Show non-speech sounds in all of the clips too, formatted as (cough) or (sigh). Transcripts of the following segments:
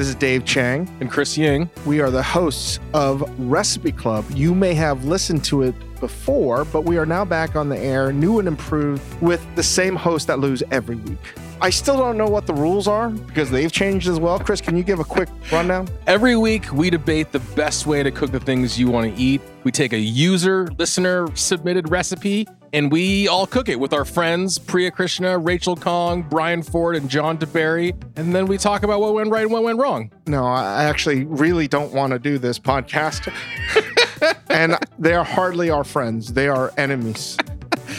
This is Dave Chang. And Chris Ying. We are the hosts of Recipe Club. You may have listened to it before, but we are now back on the air, new and improved, with the same host that lose every week. I still don't know what the rules are because they've changed as well. Chris, can you give a quick rundown? Every week, we debate the best way to cook the things you want to eat. We take a user, listener submitted recipe and we all cook it with our friends Priya Krishna, Rachel Khong, Bryan Ford, and John deBary. And then we talk about what went right and what went wrong. No, I actually really don't want to do this podcast. (laughs) and they are hardly our friends, they are enemies.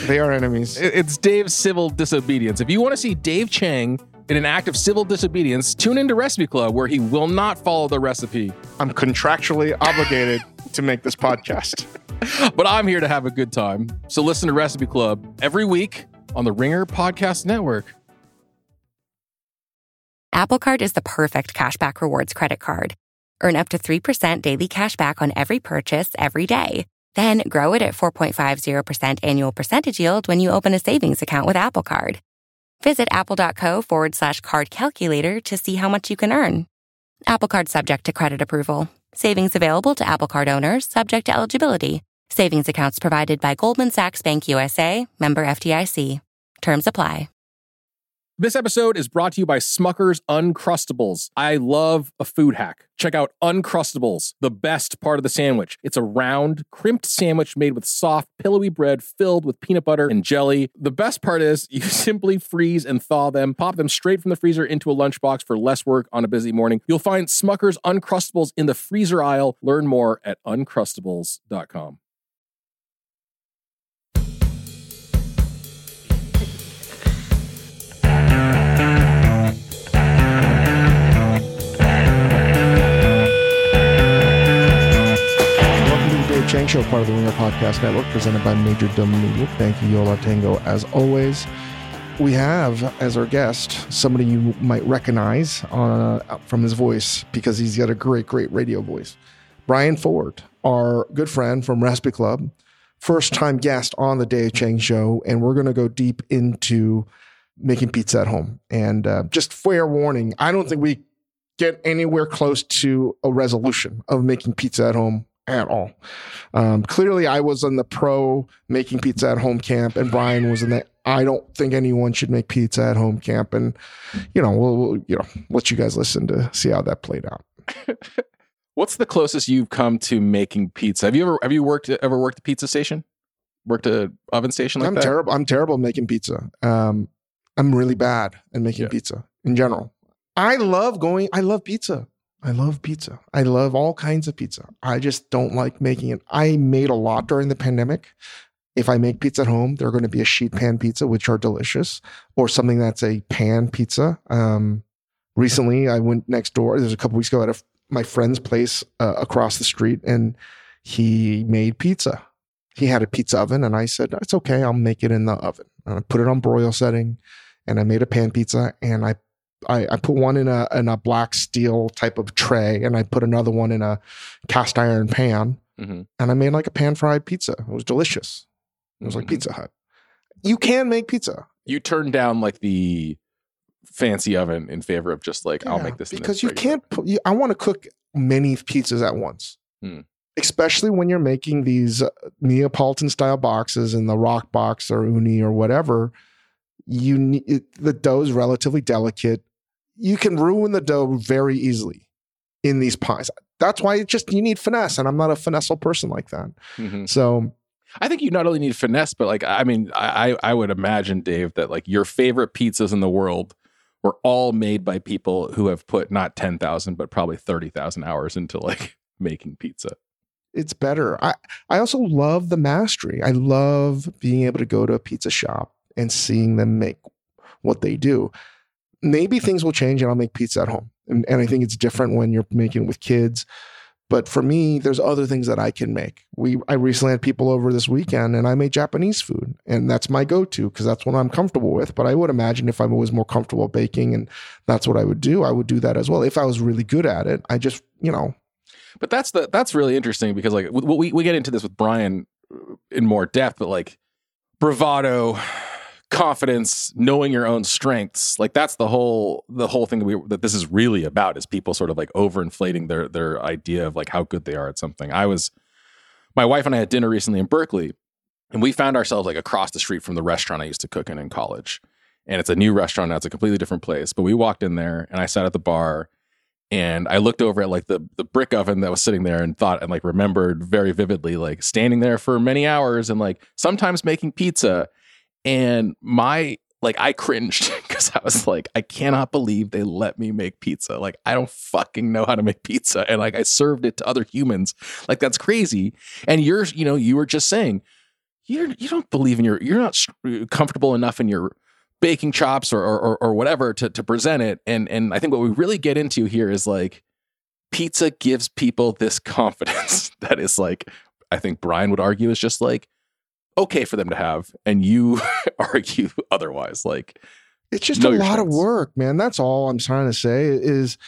They are enemies. It's Dave's civil disobedience. If you want to see Dave Chang in an act of civil disobedience, tune into Recipe Club where he will not follow the recipe. I'm contractually obligated to make this podcast. (laughs) but I'm here to have a good time. So listen to Recipe Club every week on the Ringer Podcast Network. Apple Card is the perfect cashback rewards credit card. Earn up to 3% daily cash back on every purchase every day. Then grow it at 4.50% annual percentage yield when you open a savings account with Apple Card. Visit apple.co forward slash card calculator to see how much you can earn. Apple Card subject to credit approval. Savings available to Apple Card owners subject to eligibility. Savings accounts provided by Goldman Sachs Bank USA, member FDIC. Terms apply. This episode is brought to you by Smucker's Uncrustables. I love a food hack. Check out Uncrustables, the best part of the sandwich. It's a round, crimped sandwich made with soft, pillowy bread filled with peanut butter and jelly. The best part is (laughs) you simply freeze and thaw them, pop them straight from the freezer into a lunchbox for less work on a busy morning. You'll find Smucker's Uncrustables in the freezer aisle. Learn more at uncrustables.com. Show, part of the Ringer Podcast Network, presented by Majordomo Media. Thank you, Yo La Tengo, as always. We have as our guest somebody you might recognize uh, from his voice because he's got a great, great radio voice. Bryan Ford, our good friend from Recipe Club, first time guest on the Dave Chang Show, and we're going to go deep into making pizza at home. And uh, just fair warning, I don't think we get anywhere close to a resolution of making pizza at home at all. Um, clearly, I was in the pro making pizza at home camp, and Bryan was in the I don't think anyone should make pizza at home camp. And you know, we'll, we'll you know let you guys listen to see how that played out. (laughs) What's the closest you've come to making pizza? Have you ever have you worked ever worked a pizza station? Worked a oven station like I'm that? terrible. I'm terrible at making pizza. Um, I'm really bad at making yeah. pizza in general. I love going. I love pizza. I love pizza. I love all kinds of pizza. I just don't like making it. I made a lot during the pandemic. If I make pizza at home, they're going to be a sheet pan pizza, which are delicious, or something that's a pan pizza. Um, recently, I went next door. There's a couple weeks ago at a, my friend's place uh, across the street, and he made pizza. He had a pizza oven, and I said, "It's okay. I'll make it in the oven." And I put it on broil setting, and I made a pan pizza, and I I, I, put one in a in a black steel type of tray, and I put another one in a cast iron pan, mm-hmm. and I made like a pan fried pizza. It was delicious. It was like mm-hmm. Pizza Hut. You can make pizza. You turned down like the fancy oven in favor of just like yeah, I'll make this because you can't. Put, you, I want to cook many pizzas at once. Hmm. Especially when you're making these uh, Neapolitan style boxes in the Roccbox or Ooni or whatever, you need the dough is relatively delicate you can ruin the dough very easily in these pies. That's why it just you need finesse, and I'm not a finesseful person like that. Mm-hmm. So I think you not only need finesse, but like I mean, I I would imagine, Dave, that like your favorite pizzas in the world were all made by people who have put not ten thousand, but probably thirty thousand hours into like (laughs) making pizza. It's better. I I also love the mastery. I love being able to go to a pizza shop and seeing them make what they do maybe things will change and I'll make pizza at home. And, and I think it's different when you're making it with kids. But for me, there's other things that I can make. We I recently had people over this weekend and I made Japanese food. And that's my go-to because that's what I'm comfortable with. But I would imagine if I was more comfortable baking and that's what I would do, I would do that as well. If I was really good at it. I just, you know. But that's the that's really interesting because like we we get into this with Bryan in more depth, but like bravado confidence, knowing your own strengths. Like that's the whole the whole thing that, we, that this is really about is people sort of like overinflating their their idea of like how good they are at something. I was my wife and I had dinner recently in Berkeley, and we found ourselves like across the street from the restaurant I used to cook in in college. And it's a new restaurant now; it's a completely different place. But we walked in there, and I sat at the bar, and I looked over at like the the brick oven that was sitting there, and thought and like remembered very vividly like standing there for many hours and like sometimes making pizza. And my like I cringed (laughs) because I was like, I cannot believe they let me make pizza. Like I don't fucking know how to make pizza, and like I served it to other humans. Like that's crazy. And you're, you know, you were just saying you you don't believe in your, you're not comfortable enough in your baking chops or or, or whatever to to present it. And and I think what we really get into here is like pizza gives people this (laughs) confidence that is like I think Bryan would argue is just like okay for them to have, and you (laughs) argue otherwise. Like it's just a lot of work, man. That's all I'm trying to say is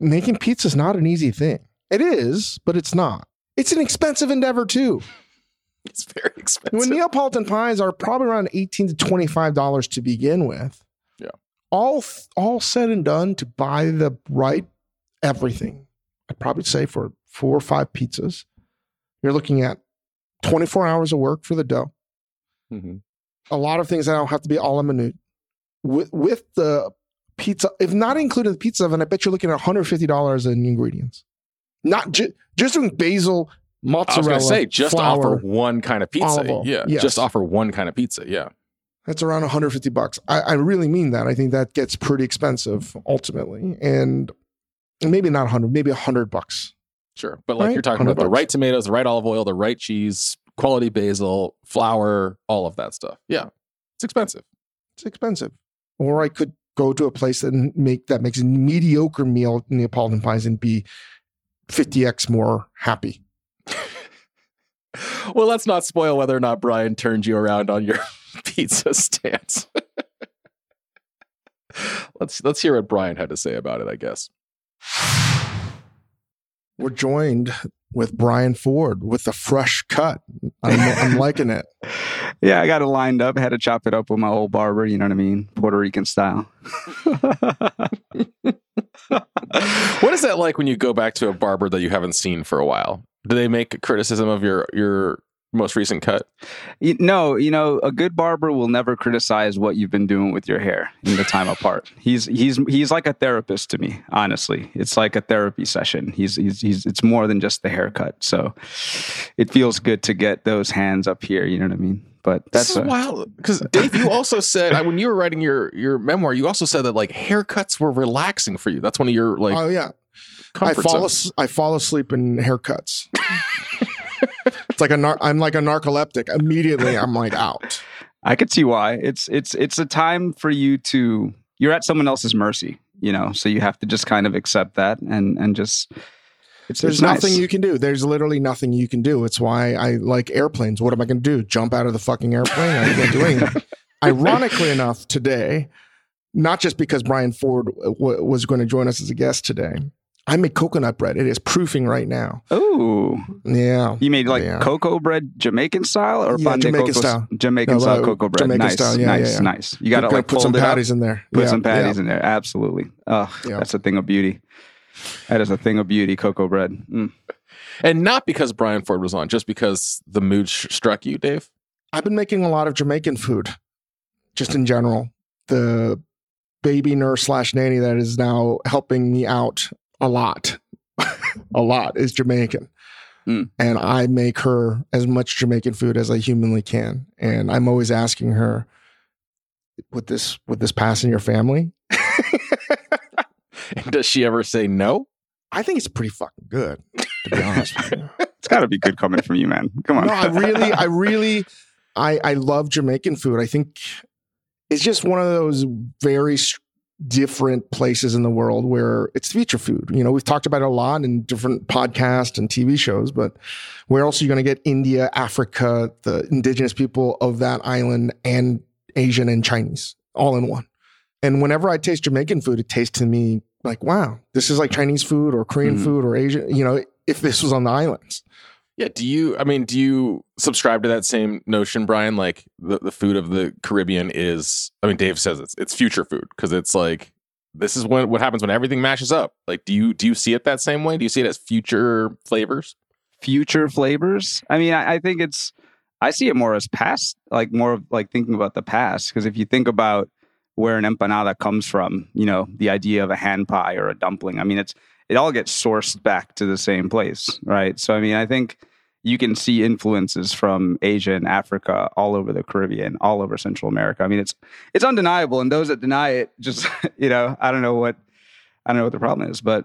making (laughs) pizza is not an easy thing. It is, but it's not. It's an expensive endeavor too. (laughs) It's very expensive. When Neapolitan pies are probably around eighteen to twenty five dollars to begin with. Yeah. All all said and done to buy the right everything, I'd probably say for four or five pizzas, you're looking at 24 hours of work for the dough. Mm-hmm. A lot of things that don't have to be a la minute. With, with the pizza, if not including the pizza oven, I bet you're looking at $150 in ingredients. Not ju- just doing basil, mozzarella. I was say just flour, offer one kind of pizza. Yeah, yes. just offer one kind of pizza. Yeah, that's around 150 bucks. I, I really mean that. I think that gets pretty expensive ultimately, and maybe not 100, maybe 100 bucks Sure. But like right? you're talking about bucks. the right tomatoes, the right olive oil, the right cheese, quality basil, flour, all of that stuff. Yeah. It's expensive. It's expensive. Or I could go to a place that make that makes a mediocre meal Neapolitan pies and be 50x more happy. (laughs) well, let's not spoil whether or not Bryan turned you around on your (laughs) pizza stance. (laughs) let's let's hear what Bryan had to say about it, I guess. We're joined with Bryan Ford with the fresh cut. I'm, I'm (laughs) liking it. Yeah, I got it lined up. I had to chop it up with my old barber. You know what I mean, Puerto Rican style. (laughs) what is that like when you go back to a barber that you haven't seen for a while? Do they make criticism of your your most recent cut? You, no, you know, a good barber will never criticize what you've been doing with your hair in the time apart. (laughs) He's he's he's like a therapist to me, honestly. It's like a therapy session. He's he's he's it's more than just the haircut. So it feels good to get those hands up here, you know what I mean? But that's a, wild because Dave, you also said when you were writing your your memoir, you also said that like haircuts were relaxing for you. That's one of your like oh yeah, I fall as, I fall asleep in haircuts. (laughs) it's like a nar- I'm like a narcoleptic. Immediately, I'm like out. (laughs) I could see why. It's it's it's a time for you to you're at someone else's mercy, you know. So you have to just kind of accept that and and just. It's, There's it's nothing nice. you can do. There's literally nothing you can do. It's why I like airplanes. What am I going to do? Jump out of the fucking airplane? I can't do anything. (laughs) Ironically enough, today, not just because Bryan Ford uh, w- was going to join us as a guest today, I make coconut bread. It is proofing right now. Oh, yeah. You made like yeah. cocoa bread Jamaican style or yeah, Jamaican style? Jamaican no, style cocoa bread. Jamaican nice, style. Yeah, nice, yeah, nice. You got to like put some patties in there. Put some patties in there. Absolutely. Oh, that's a thing of beauty. That is a thing of beauty. Cocoa bread. Mm. And not because Bryan Ford was on, just because the mood sh- struck you, Dave. I've been making a lot of Jamaican food, just in general. The baby nurse slash nanny that is now helping me out a lot, a lot is Jamaican. Mm. And I make her as much Jamaican food as I humanly can. And I'm always asking her, would this would this pass in your family? (laughs) Does she ever say no? I think it's pretty fucking good, to be honest. (laughs) It's gotta be good coming from you, man. Come on. No, I really, I really I I love Jamaican food. I think it's just one of those very different places in the world where it's feature food. You know, we've talked about it a lot in different podcasts and TV shows, but where else are you going to get India, Africa, the indigenous people of that island, and Asian and Chinese all in one? And whenever I taste Jamaican food, it tastes to me like, wow, this is like Chinese food or Korean mm-hmm. food or Asian, you know, if this was on the islands. Yeah. Do you, I mean, do you subscribe to that same notion, Bryan? Like the, the food of the Caribbean is, I mean, Dave says it's, it's future food because it's like, this is when, what happens when everything mashes up. Like, do you, do you see it that same way? Do you see it as future flavors? Future flavors? I mean, I, I think it's, I see it more as past, like more of like thinking about the past. Because if you think about where an empanada comes from, you know, the idea of a hand pie or a dumpling, I mean, it's, it all gets sourced back to the same place, right? So, I mean, I think you can see influences from Asia and Africa all over the Caribbean, all over Central America. I mean, it's it's undeniable, and those that deny it, just (laughs) you know, I don't know what I don't know what the problem is, but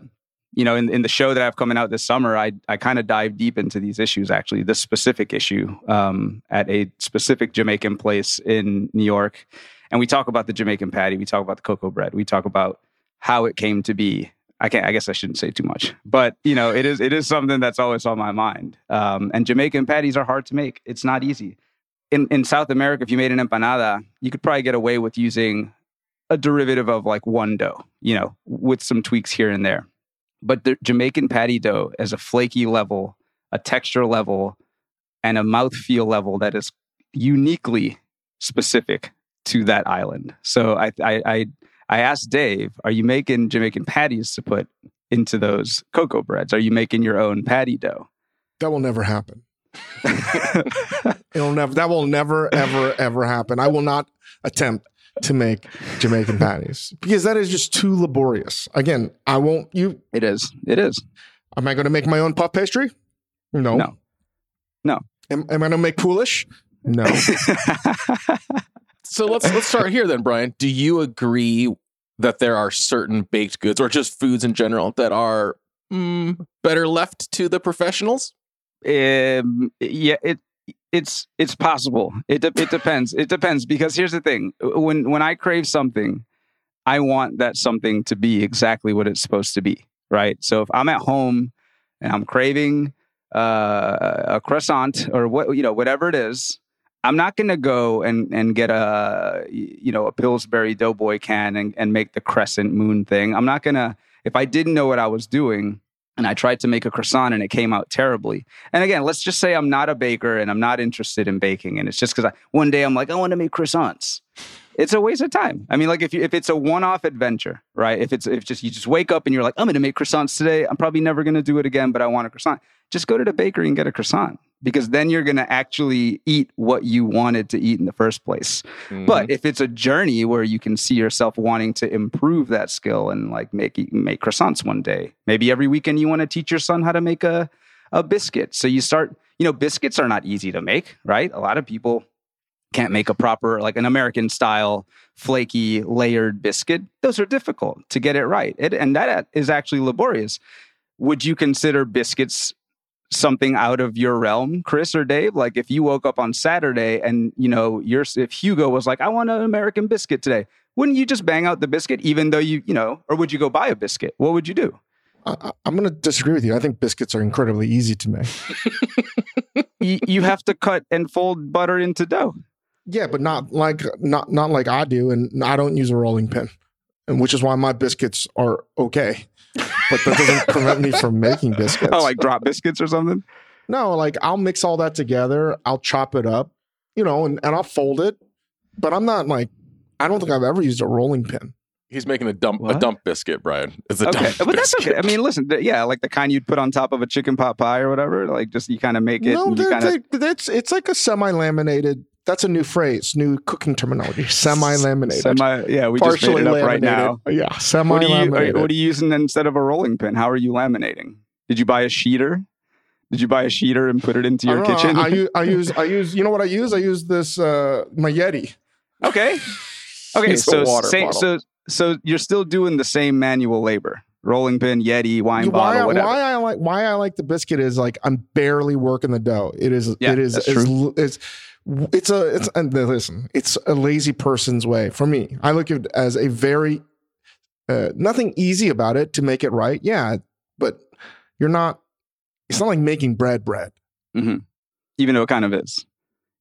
you know, in, in the show that I have coming out this summer, I I kind of dive deep into these issues. Actually, this specific issue um, at a specific Jamaican place in New York, and we talk about the Jamaican patty, we talk about the cocoa bread, we talk about how it came to be, I can't. I guess I shouldn't say too much, but you know, it is it is something that's always on my mind. Um, and Jamaican patties are hard to make. It's not easy. In in South America, if you made an empanada, you could probably get away with using a derivative of like one dough, you know, with some tweaks here and there. But the Jamaican patty dough as a flaky level, a texture level, and a mouthfeel level that is uniquely specific to that island. So I I, I I asked Dave, "Are you making Jamaican patties to put into those cocoa breads? Are you making your own patty dough?" That will never happen. (laughs) It'll never. That will never, ever, ever happen. I will not attempt to make Jamaican patties because that is just too laborious. Again, I won't. You. It is. It is. Am I going to make my own puff pastry? No. No. No. Am, am I going to make poolish? No. (laughs) so let's let's start here then, Bryan. Do you agree that there are certain baked goods or just foods in general that are mm, better left to the professionals? Um, yeah, it it's it's possible. It de- it depends. It depends because here's the thing: when when I crave something, I want that something to be exactly what it's supposed to be, right? So if I'm at home and I'm craving uh, a croissant or what you know whatever it is, I'm not going to go and, and get a you know a Pillsbury Doughboy can and, and make the crescent moon thing. I'm not going to if I didn't know what I was doing and I tried to make a croissant and it came out terribly. And again, let's just say I'm not a baker and I'm not interested in baking and it's just because one day I'm like I want to make croissants. It's a waste of time. I mean, like if you, if it's a one-off adventure, right? If it's if just you just wake up and you're like I'm going to make croissants today. I'm probably never going to do it again, but I want a croissant. Just go to the bakery and get a croissant because then you're going to actually eat what you wanted to eat in the first place. Mm-hmm. But if it's a journey where you can see yourself wanting to improve that skill and like make make croissants one day, maybe every weekend you want to teach your son how to make a a biscuit. So you start, you know, biscuits are not easy to make, right? A lot of people can't make a proper like an American style flaky layered biscuit. Those are difficult to get it right. It, and that is actually laborious. Would you consider biscuits something out of your realm, Chris or Dave? Like if you woke up on Saturday and you know, you're if Hugo was like, "I want an American biscuit today," wouldn't you just bang out the biscuit, even though you you know, or would you go buy a biscuit? What would you do? I, am going to disagree with you. I think biscuits are incredibly easy to make. (laughs) you, you have to cut and fold butter into dough. Yeah, but not like not not like I do, and I don't use a rolling pin, and which is why my biscuits are okay but that doesn't (laughs) prevent me from making biscuits. Oh, like drop biscuits or something? No, like I'll mix all that together. I'll chop it up, you know, and, and I'll fold it. But I'm not like, I don't think I've ever used a rolling pin. He's making a dump what? a dump biscuit, Bryan. It's a okay. dump but that's okay. I mean, listen, yeah, like the kind you'd put on top of a chicken pot pie or whatever. Like just you kind of make it. No, kinda... it's it's like a semi laminated that's a new phrase, new cooking terminology. (laughs) Semi-laminated. Semi, yeah, we Partially just made it up right now. Yeah, semi-laminated. What are, you, what are you using instead of a rolling pin? How are you laminating? Did you buy a sheeter? Did you buy a sheeter and put it into your I kitchen? I, use, I use, (laughs) I use. You know what I use? I use this uh, my Yeti. Okay. (laughs) Okay. so same, so so you're still doing the same manual labor rolling pin, Yeti, wine why, bottle, whatever. Why I like why I like the biscuit is like I'm barely working the dough. It is yeah, it is it's, it's it's a it's and listen it's a lazy person's way. For me i look at it as a very uh, nothing easy about it to make it right. Yeah but you're not it's not like making bread bread. Mm-hmm. even though it kind of is.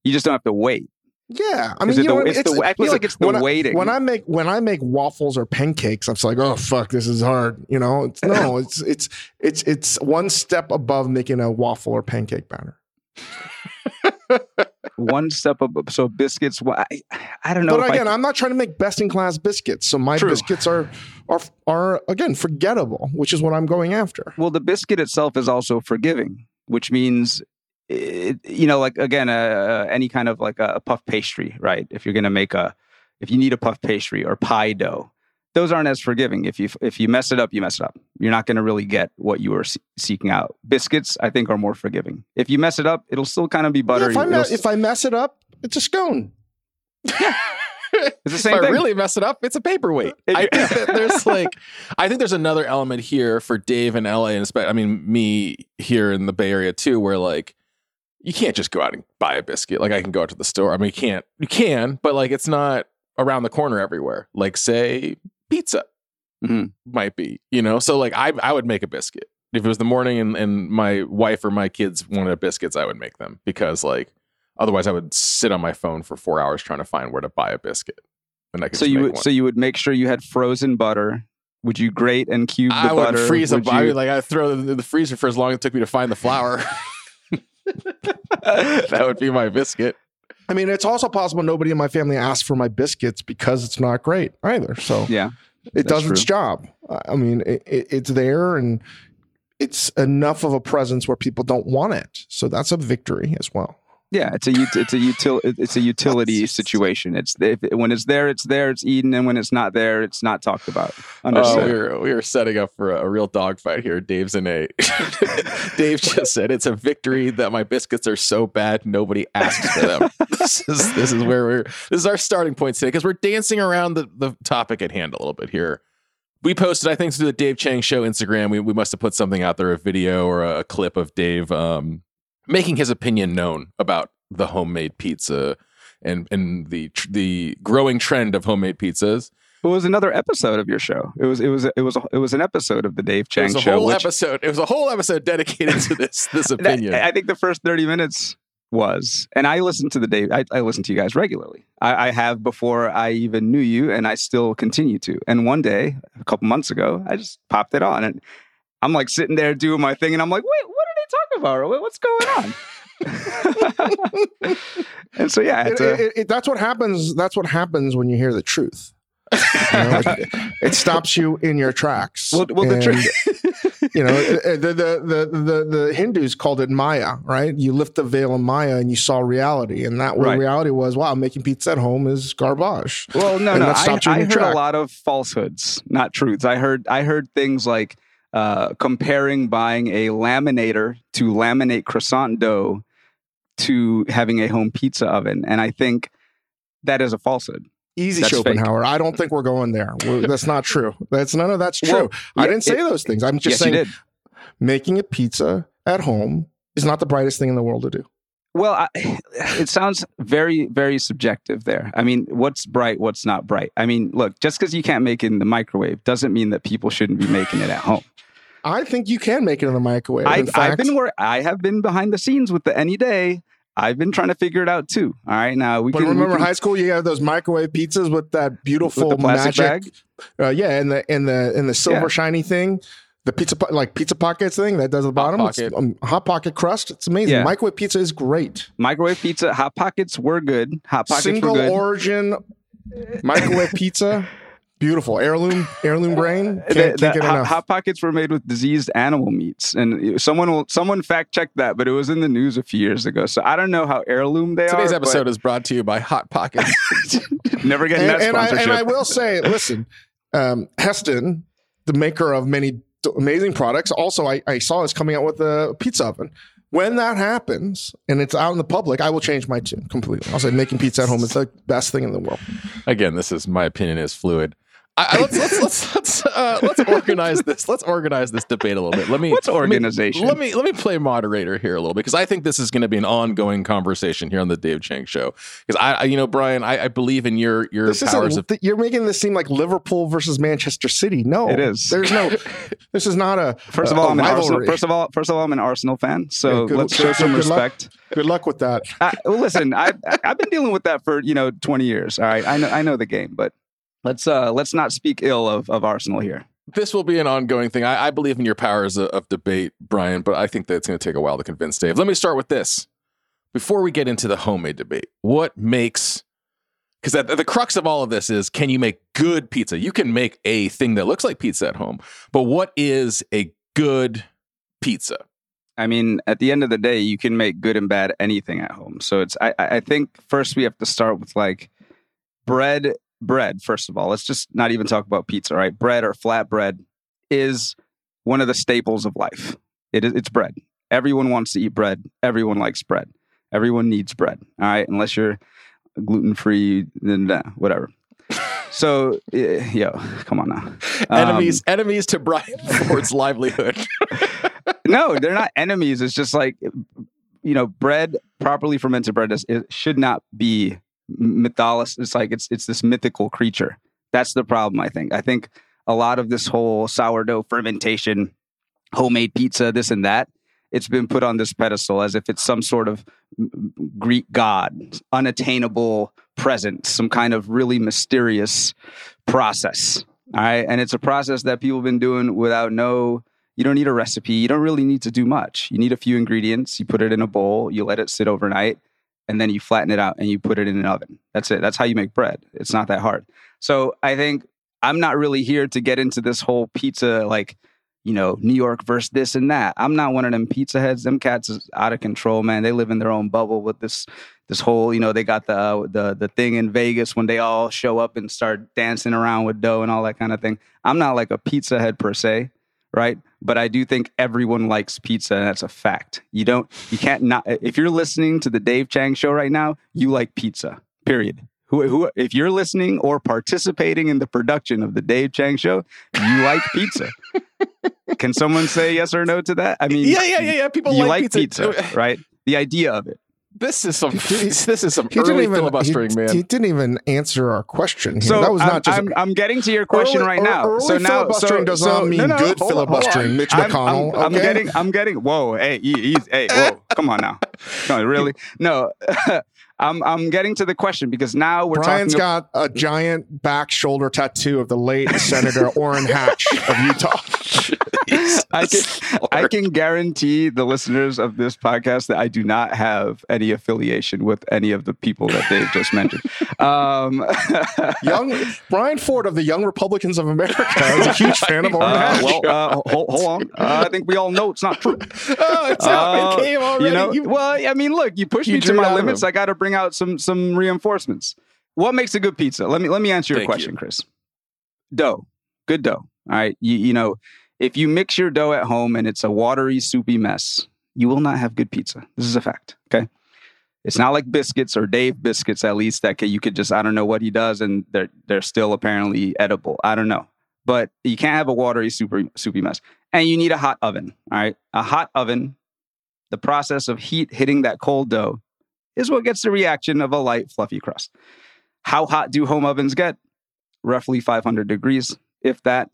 You just don't have to wait Yeah, I mean, you the- know, it's the- I feel like it's the when I- waiting. when I make when I make waffles or pancakes, I'm like, oh fuck, this is hard. You know, it's no, (laughs) it's it's it's it's one step above making a waffle or pancake batter. One step above, So biscuits. I, I don't know. But I again, I, am not trying to make best in class biscuits, so my True. biscuits are are are again forgettable, which is what I'm going after. Well, the biscuit itself is also forgiving, which means, it, you know, like again, uh, any kind of like a puff pastry, right? If you're going to make a, if you need a puff pastry or pie dough, those aren't as forgiving. If you if you mess it up, you mess it up. You're not going to really get what you were se- seeking out. Biscuits, I think, are more forgiving. If you mess it up, it'll still kind of be Yeah, buttery. if, I me- It'll if I mess it up, it's a scone. (laughs) it's the if same I really mess it up, it's a paperweight. I think that there's (laughs) like, I think there's another element here for Dave in LA, and especially, I mean, me here in the Bay Area too, where like, you can't just go out and buy a biscuit. Like, I can go out to the store. I mean, you can't, you can, but like, it's not around the corner everywhere. Like, say, pizza Mhm. might be, you know? So, like, I, I would make a biscuit. If it was the morning and, and my wife or my kids wanted biscuits, I would make them because, like, otherwise I would sit on my phone for four hours trying to find where to buy a biscuit. And I could so you would one. so you would make sure you had frozen butter. Would you grate and cube the I would butter? freeze a Would I you- would, like I throw it in the freezer for as long as it took me to find the flour. (laughs) (laughs) that would be my biscuit. I mean, it's also possible nobody in my family asked for my biscuits because it's not great either. So yeah. it that's does its true. job. I mean, it, it, it's there and it's enough of a presence where people don't want it. So that's a victory as well. Yeah, it's a it's a util it's a utility (laughs) situation. It's if, when it's there, it's there, it's eaten, and when it's not there, it's not talked about. Oh, Understood. we were we were setting up for a, a real dogfight here. Dave's in a. (laughs) Dave just said it's a victory that my biscuits are so bad nobody asks for them. (laughs) this is this is where we're this is our starting point today because we're dancing around the the topic at hand a little bit here. We posted, I think, to the Dave Chang Show Instagram. We we must have put something out there, a video or a, clip of Dave um, making his opinion known about the homemade pizza and and the tr- the growing trend of homemade pizzas. it was another episode of your show. It was it was it was a, it was an episode of the Dave Chang It was a show. whole which- episode. It was a whole episode dedicated to this this (laughs) opinion. I think the first thirty minutes was, and I listened to the Dave. I, I listen to you guys regularly. I, I have before I even knew you, and I still continue to. And one day, a couple months ago, I just popped it on, and I'm like sitting there doing my thing, and I'm like, wait, what are they talking about? What- What's going on? (laughs) and so yeah, It, a, it- it- that's what happens. That's what happens when you hear the truth. You know, it, it stops you in your tracks. well, well the And, truth. you know, the, the the the the Hindus called it Maya, right? You lift the veil of Maya and you saw reality, and that what Right. reality was. Wow, making pizza at home is garbage. Well, no, And no. that I, you in I your heard track. a lot of falsehoods, not truths. I heard I heard things like uh, comparing buying a laminator to laminate croissant dough to having a home pizza oven, and I think that is a falsehood. Easy, That's fake. Schopenhauer. I don't think we're going there. We're- that's not true. That's none of that's true. Well, I yeah, didn't say it- those things. I'm just yes, saying making a pizza at home is not the brightest thing in the world to do. Well, I, it sounds very, very subjective there. I mean, what's bright, what's not bright? I mean, look, just because you can't make it in the microwave doesn't mean that people shouldn't be making it at home. I think you can make it in the microwave. I, in fact, I've been where I have been behind the scenes with the Anyday. I've been trying to figure it out too. All right, now we But can we remember can- high school, you have those microwave pizzas with that beautiful with magic. bag. Uh, yeah, and the and the and the silver Yeah. shiny thing, the pizza like pizza pockets thing that does the bottom. It's, Pocket. um, hot pocket crust. It's amazing. Yeah. Microwave pizza is great. Microwave pizza, hot pockets were good. Hot pockets Single were good. origin microwave pizza, (laughs) beautiful heirloom heirloom grain. (laughs) Can't, The- can't the get hot, hot pockets were made with diseased animal meats, and someone will someone fact checked that, but it was in the news a few years ago. So I don't know how heirloom they Today's are. Today's episode is brought to you by Hot Pockets. (laughs) never getting and, that and I, sponsorship. and I will say, listen, um, Heston, the maker of many d- amazing products, also I, I saw is coming out with a pizza oven. When that happens and it's out in the public, I will change my tune completely. I'll say making pizza at home is the best thing in the world. Again, this is my opinion is fluid. I, let's let's let's let's, uh, let's organize this. Let's organize this debate a little bit. Let me. What's organization? Let me let me, let me play moderator here a little bit because I think this is going to be an ongoing conversation here on the Dave Chang Show. Because I, I, you know, Bryan, I, I believe in your your this powers of. You're making this seem like Liverpool versus Manchester City. No, it is. There's no. (laughs) this is not a. First of all, I'm an Arsenal. First of all, first of all, I'm an Arsenal fan. So yeah, good, let's show some good respect. Luck. Good luck with that. I, well, listen, I've I've been dealing with that for you know 20 years. All right, I know I know the game, but let's uh let's not speak ill of, of Arsenal here. This will be an ongoing thing. I, I believe in your powers of, of debate, Bryan, but I think that it's going to take a while to convince Dave. Let me start with this. Before we get into the homemade debate, what makes because the, the crux of all of this is can you make good pizza? You can make a thing that looks like pizza at home, but what is a good pizza? I mean, at the end of the day, you can make good and bad anything at home. So it's I, I think first we have to start with like bread bread, first of all, let's just not even talk about pizza, right? Bread or flat bread is one of the staples of life. It is, it's bread. Everyone wants to eat bread. Everyone likes bread. Everyone needs bread. All right. Unless you're gluten free, then uh, whatever. So, yo, come on now. Enemies, um, enemies to Bryan (laughs) Ford's livelihood. (laughs) no, they're not enemies. It's just like, you know, bread, properly fermented bread, is, it should not be mythology. It's like it's it's this mythical creature. That's the problem. I think. I think a lot of this whole sourdough fermentation, homemade pizza, this and that, it's been put on this pedestal as if it's some sort of Greek god, unattainable presence, some kind of really mysterious process. All right. And it's a process that people have been doing without no, you don't need a recipe. You don't really need to do much. You need a few ingredients. You put it in a bowl, you let it sit overnight, and then you flatten it out and you put it in an oven. That's it. That's how you make bread. It's not that hard. So I think I'm not really here to get into this whole pizza, like, you know, New York versus this and that. I'm not one of them pizza heads. Them cats is out of control, man. They live in their own bubble with this this whole, you know, they got the uh, the the thing in Vegas when they all show up and start dancing around with dough and all that kind of thing. I'm not like a pizza head per se right? But I do think everyone likes pizza, and that's a fact. You don't, you can't not. If you're listening to the Dave Chang show right now, you like pizza. Period. Who, who, if you're listening or participating in the production of the Dave Chang show, you like pizza. (laughs) Can someone say yes or no to that? I mean, yeah, yeah, yeah, yeah. People you like, like pizza, pizza right? The idea of it. This is some this is some he (laughs) early even, filibustering, he, man. He didn't even answer our question. Here. So that was I'm, not just. I'm, I'm, getting to your question early, right now. Early so now, filibustering so, does so, not mean no, no, good hold filibustering, on, Mitch I'm, McConnell. I'm, okay? I'm, getting. I'm getting. Whoa, hey, he's, hey, whoa, (laughs) come on now. No, really? No. (laughs) I'm I'm getting to the question because now we're Brian's talking. got a giant back shoulder tattoo of the late (laughs) Senator Orrin Hatch of Utah. I can I can guarantee the listeners of this podcast that I do not have any affiliation with any of the people that they've just mentioned. Um, (laughs) young Bryan Ford of the Young Republicans of America is a huge (laughs) fan of Orrin uh, Hatch. Well, uh, hold, hold, on. Uh, I think we all know it's not true. oh, it's out. it came already. You know, you, well, I mean, look, you pushed you me to my limits. I got to bring out some some reinforcements. What makes a good pizza? Let me let me answer your Thank question, you. Chris. Dough, good dough. All right, you you know, if you mix your dough at home and it's a watery, soupy mess, you will not have good pizza. This is a fact. Okay. It's not like biscuits or Dave biscuits, at least that you could just I don't know what he does, and they're they're still apparently edible. I don't know, but you can't have a watery, super soupy mess, and you need a hot oven. All right, a hot oven. The process of heat hitting that cold dough is what gets the reaction of a light, fluffy crust. How hot do home ovens get? Roughly 500 degrees, if that.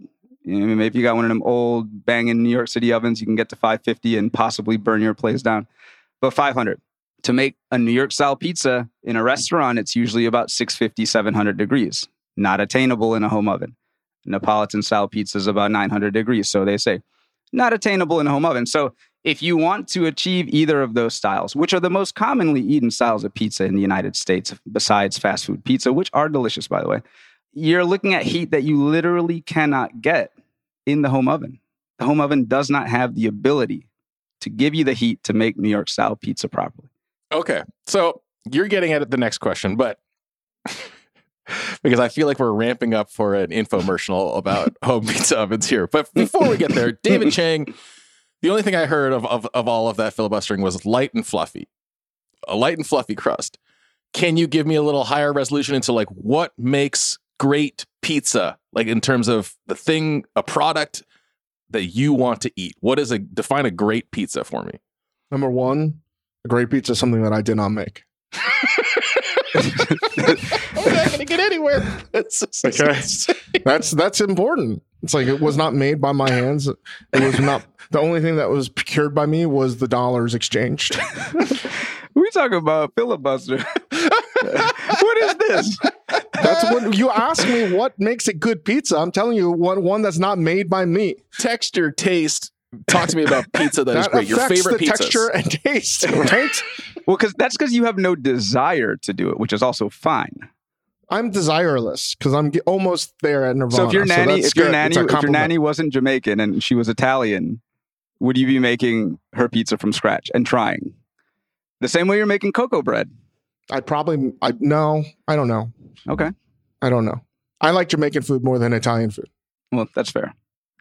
Maybe if you got one of them old banging New York City ovens, you can get to 550 and possibly burn your place down. But 500. To make a New York style pizza in a restaurant, it's usually about 650, 700 degrees. Not attainable in a home oven. Neapolitan style pizza is about 900 degrees, so they say. Not attainable in a home oven. So if you want to achieve either of those styles, which are the most commonly eaten styles of pizza in the United States, besides fast food pizza, which are delicious, by the way, you're looking at heat that you literally cannot get in the home oven. The home oven does not have the ability to give you the heat to make New York style pizza properly. Okay. So you're getting at the next question, but (laughs) because I feel like we're ramping up for an infomercial about (laughs) home pizza ovens here. But before we get there, David (laughs) Chang the only thing I heard of, of, of all of that filibustering was light and fluffy, a light and fluffy crust. Can you give me a little higher resolution into like what makes great pizza, like in terms of the thing, a product that you want to eat? What is a define a great pizza for me? Number one, a great pizza is something that I did not make. (laughs) I'm not going to get anywhere. That's Okay. (laughs) That's that's important. It's like it was not made by my hands. It was not the only thing that was procured by me was the dollars exchanged. (laughs) we talking about filibuster. (laughs) what is this? That's what you ask me. What makes a good pizza? I'm telling you, one one that's not made by me. texture, taste. Talk to me about pizza that is that great. Your favorite the pizzas. texture and taste, (laughs) right? Well, because that's because you have no desire to do it, which is also fine. I'm desireless because I'm almost there at Nirvana. So if your nanny, that's if your nanny, if your nanny wasn't Jamaican and she was Italian, would you be making her pizza from scratch and trying the same way you're making cocoa bread? I'd probably, I no, I don't know. Okay, I don't know. I like Jamaican food more than Italian food. well that's fair.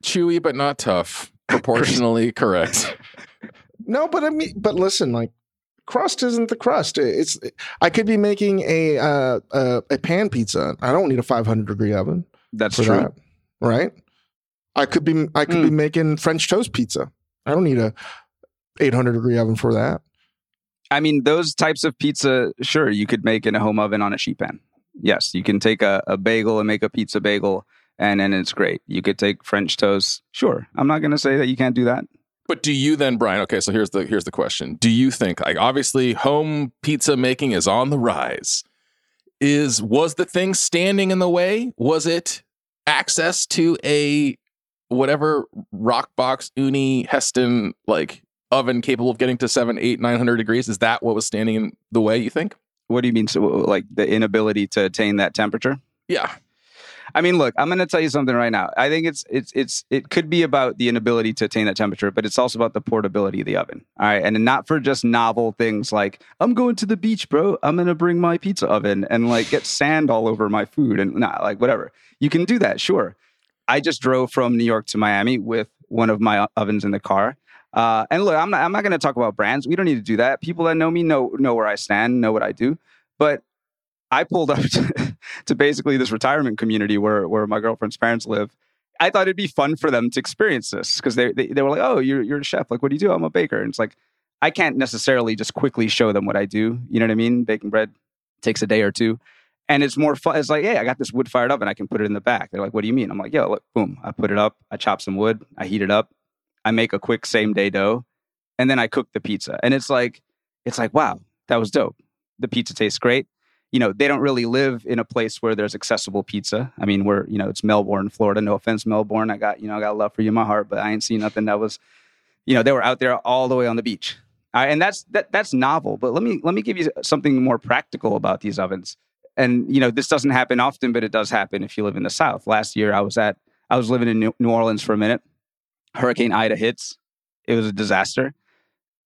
Chewy but not tough. (laughs) Proportionally correct. No, but I mean, but listen, like crust isn't the crust. It's I could be making a uh, uh, a pan pizza. I don't need a 500 degree oven That's true. that, right? I could be I could be Mm. making French toast pizza. I don't need a 800 degree oven for that. I mean, those types of pizza, sure, you could make in a home oven on a sheet pan. Yes, you can take a, a bagel and make a pizza bagel, and then it's great. You could take French toast. Sure, I'm not going to say that you can't do that. But do you then, Bryan? Okay, so here's the here's the question. Do you think like obviously home pizza making is on the rise? Is was the thing standing in the way? Was it access to a whatever rock box Ooni Heston like oven capable of getting to seven, eight, nine hundred degrees? Is that what was standing in the way? You think? What do you mean? So, like the inability to attain that temperature? Yeah. I mean, look, I'm going to tell you something right now. I think it's it's it's it could be about the inability to attain that temperature, but it's also about the portability of the oven. All right, and not for just novel things like I'm going to the beach, bro. I'm going to bring my pizza oven and like get sand all over my food and not like whatever. You can do that, sure. I just drove from New York to Miami with one of my ovens in the car. Uh, and look, I'm not, I'm not going to talk about brands. We don't need to do that. People that know me know know where I stand, know what I do. But I pulled up (laughs) to, to basically this retirement community where where my girlfriend's parents live. I thought it'd be fun for them to experience this because they, they they were like, "Oh, you're you're a chef. Like, what do you do? I'm a baker." And it's like I can't necessarily just quickly show them what I do. You know what I mean? Baking bread takes a day or two, and it's more fun. It's like, "Hey, I got this wood fired oven. I can put it in the back." They're like, "What do you mean?" I'm like, "Yo, look, boom. I put it up. I chop some wood. I heat it up. I make a quick same day dough, and then I cook the pizza." And it's like, it's like, wow, that was dope. The pizza tastes great you know, they don't really live in a place where there's accessible pizza. I mean, we're, you know, it's Melbourne, Florida. No offense, Melbourne. I got, you know, I got love for you in my heart, but I ain't seen nothing that was, you know, they were out there all the way on the beach. And that's that that's novel. But let me let me give you something more practical about these ovens. And you know, this doesn't happen often, but it does happen if you live in the South. Last year, I was at I was living in New Orleans for a minute. Hurricane Ida hits. It was a disaster.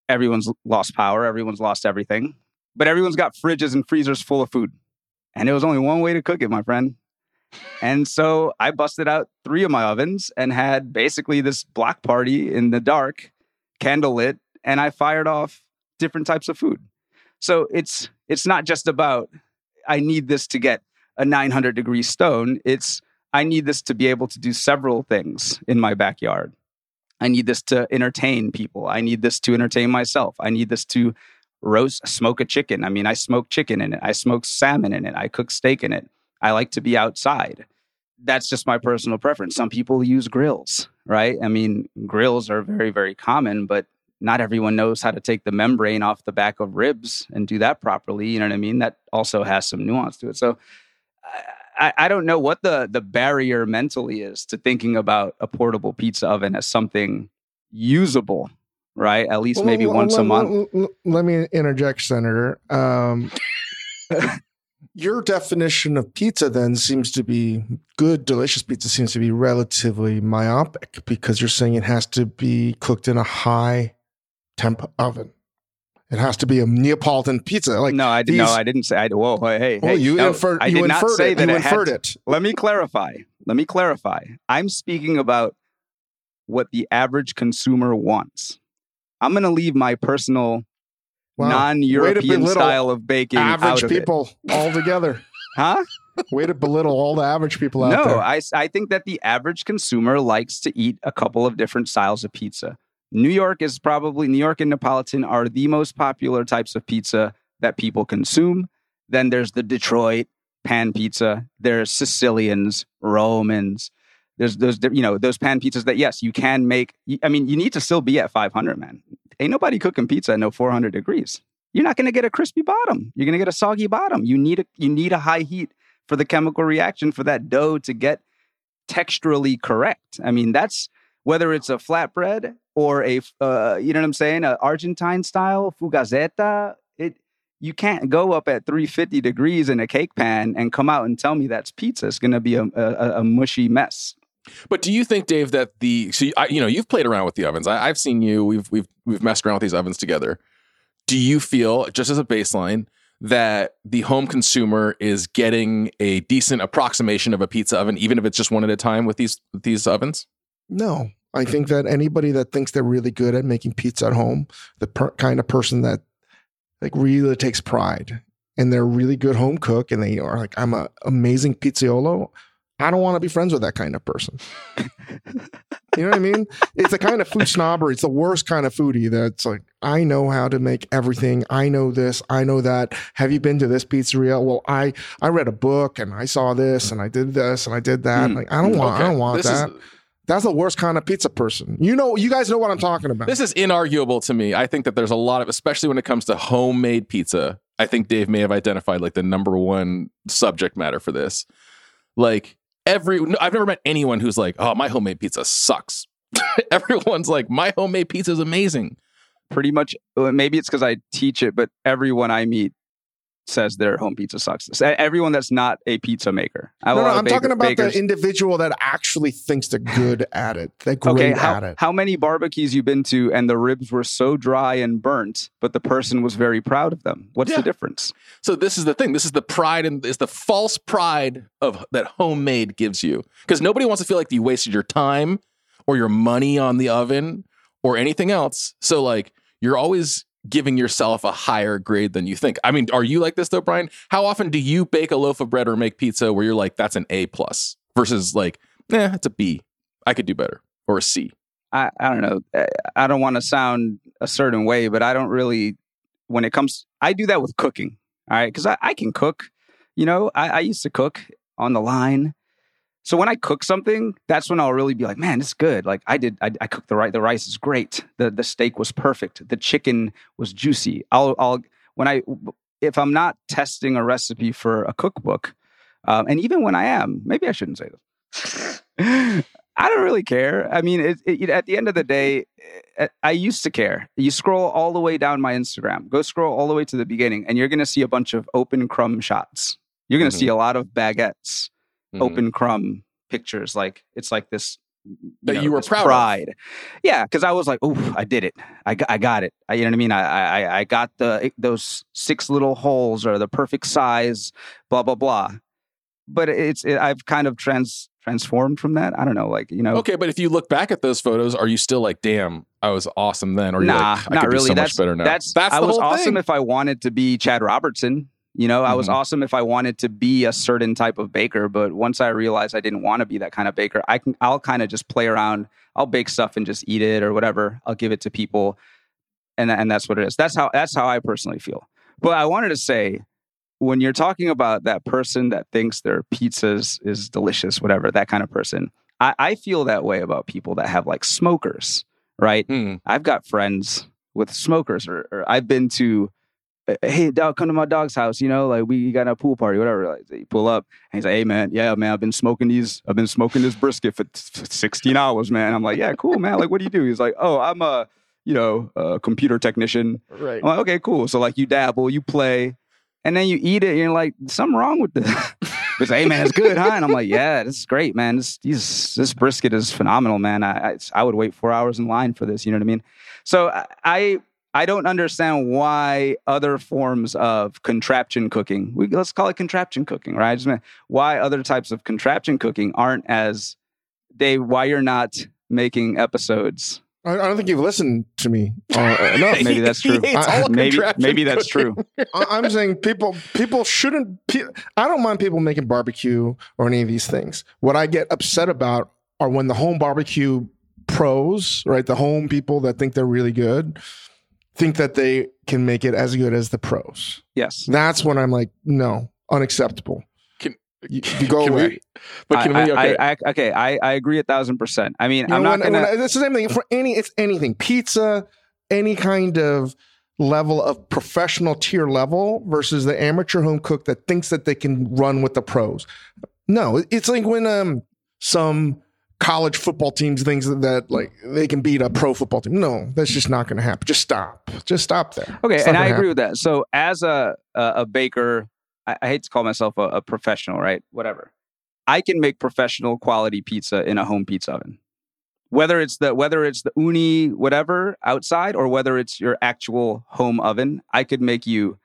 Everyone's lost power. Everyone's lost everything but everyone's got fridges and freezers full of food. And it was only one way to cook it, my friend. And so I busted out three of my ovens and had basically this block party in the dark, candle lit, and I fired off different types of food. So it's it's not just about I need this to get a 900 degree stone. It's I need this to be able to do several things in my backyard. I need this to entertain people. I need this to entertain myself. I need this to roast, smoke a chicken. I mean, I smoke chicken in it. I smoke salmon in it. I cook steak in it. I like to be outside. That's just my personal preference. Some people use grills, right? I mean, grills are very, very common, but not everyone knows how to take the membrane off the back of ribs and do that properly. You know what I mean? That also has some nuance to it. So I, I don't know what the the barrier mentally is to thinking about a portable pizza oven as something usable right? At least maybe well, once a month. let- Let me interject, Senator. Um, (laughs) your definition of pizza then seems to be good, delicious pizza seems to be relatively myopic because you're saying it has to be cooked in a high temp oven. It has to be a Neapolitan pizza. Like no, I did, no, I didn't say. I, whoa, hey, hey, well, you no, inferred. I you did not inferred say it. that you it inferred to- it. Let me clarify. Let me clarify. I'm speaking about what the average consumer wants. I'm going to leave my personal Wow. non-European style of baking out Average of people altogether. it. Huh? Way to belittle all the average people out no, there. No, I, I think that the average consumer likes to eat a couple of different styles of pizza. New York is probably, New York and Neapolitan are the most popular types of pizza that people consume. Then there's the Detroit pan pizza. There's Sicilians, Romans. There's those, you know, those pan pizzas that, yes, you can make. I mean, you need to still be at 500, man. Ain't nobody cooking pizza at no 400 degrees. You're not going to get a crispy bottom. You're going to get a soggy bottom. You need a, you need a high heat for the chemical reaction for that dough to get texturally correct. I mean, that's whether it's a flatbread or a, uh, you know what I'm saying, a Argentine style fugazzeta. It you can't go up at 350 degrees in a cake pan and come out and tell me that's pizza. It's going to be a, a, a, mushy mess. But do you think, Dave, that the so you, I, you know you've played around with the ovens? I, I've seen you. We've we've we've messed around with these ovens together. Do you feel just as a baseline? that the home consumer is getting a decent approximation of a pizza oven, even if it's just one at a time with these these ovens? No, I think that anybody that thinks they're really good at making pizza at home, the per- kind of person that like really takes pride and they're a really good home cook and they are like, I'm an amazing pizzaiolo. I don't want to be friends with that kind of person. you know what I mean? It's a kind of food snobbery. It's the worst kind of foodie that's like, I know how to make everything. I know this. I know that. Have you been to this pizzeria? Well, I I read a book and I saw this and I did this and I did that. Mm. Like, I don't want. Okay. I don't want this that. Is, that's the worst kind of pizza person. You know, you guys know what I'm talking about. This is inarguable to me. I think that there's a lot of, especially when it comes to homemade pizza. I think Dave may have identified like the number one subject matter for this. Like every, I've never met anyone who's like, oh, my homemade pizza sucks. (laughs) Everyone's like, my homemade pizza is amazing. Pretty much, maybe it's because I teach it, but everyone I meet says their home pizza sucks. Everyone that's not a pizza maker. no, no, I'm baker, talking about bakers. the individual that actually thinks they're good at it. They're great okay, how, at it. How many barbecues you've been to and the ribs were so dry and burnt, but the person was very proud of them? What's yeah. the difference? So this is the thing. This is the pride and is the false pride of that homemade gives you because nobody wants to feel like you wasted your time or your money on the oven or anything else. So like you're always giving yourself a higher grade than you think. I mean, are you like this though, Bryan? How often do you bake a loaf of bread or make pizza where you're like, that's an A plus versus like, yeah, it's a B. I could do better or a C. I, I don't know. I don't want to sound a certain way, but I don't really, when it comes, I do that with cooking. All right. Cause I, I can cook, you know, I, I used to cook on the line so when I cook something, that's when I'll really be like, man, it's good. Like I did, I, I cooked the right, the rice is great. The the steak was perfect. The chicken was juicy. I'll I'll when I if I'm not testing a recipe for a cookbook, um, and even when I am, maybe I shouldn't say this. (laughs) I don't really care. I mean, it, it, at the end of the day, eh, I used to care. You scroll all the way down my Instagram, go scroll all the way to the beginning, and you're going to see a bunch of open crumb shots. You're going to mm-hmm. see a lot of baguettes mm-hmm. open crumb pictures. Like it's like this you that know, you were proud pride. Of. Yeah, because I was like, oh, I did it. I, I got it. I, you know what I mean? I, I I got the those six little holes or the perfect size. Blah blah blah. But it's it, I've kind of trans transformed from that. I don't know, like you know. Okay, but if you look back at those photos, are you still like, damn, I was awesome then? Or nah, like, I not really. So that's, much better now. That's that's I was awesome thing. if I wanted to be Chad Robertson. You know, mm-hmm. I was mm-hmm. awesome if I wanted to be a certain type of baker, but once I realized I didn't want to be that kind of baker, I can I'll kind of just play around. I'll bake stuff and just eat it or whatever. I'll give it to people, and and that's what it is. That's how that's how I personally feel. But I wanted to say, when you're talking about that person that thinks their pizzas is delicious, whatever that kind of person, I, I feel that way about people that have like smokers, right? Mm. I've got friends with smokers, or, or I've been to hey dog come to my dog's house you know like we got a pool party whatever like you pull up and he's like hey man yeah man i've been smoking these i've been smoking this brisket for, 16 hours man i'm like yeah cool man like what do you do he's like oh i'm a you know a computer technician right i'm like okay cool so like you dabble you play and then you eat it and you're like something wrong with this (laughs) He's like, hey man, it's good, huh? And I'm like, yeah, this is great, man. This this, this brisket is phenomenal, man. I, I, I would wait four hours in line for this. You know what I mean? So I I don't understand why other forms of contraption cooking, we, let's call it contraption cooking, right? Just, why other types of contraption cooking aren't as they, why you're not making episodes I, I don't think you've listened to me uh, (laughs) enough. Maybe that's true. (laughs) All maybe maybe that's true. (laughs) I, I'm saying people people shouldn't. Pe- I don't mind people making barbecue or any of these things. What I get upset about are when the home barbecue pros, right, the home people that think they're really good, think that they can make it as good as the pros. Yes. That's when I'm like, no, unacceptable. Can- you, you go Can away. we- but can I, we? Okay. I, I, okay, I, I agree a thousand percent. I mean, You I'm know, not when- gonna. when it's the same thing for any. It's anything. Pizza, any kind of level of professional tier level versus the amateur home cook that thinks that they can run with the pros. No, it's like when um some college football teams things that, that like they can beat a pro football team. No, that's just not going to happen. Just stop. Just stop there. Okay, It's and I agree with that. So, as a a, a baker, I, I hate to call myself a, a professional, right? Whatever. I can make professional quality pizza in a home pizza oven. Whether it's the whether it's the Ooni whatever outside or whether it's your actual home oven, I could make you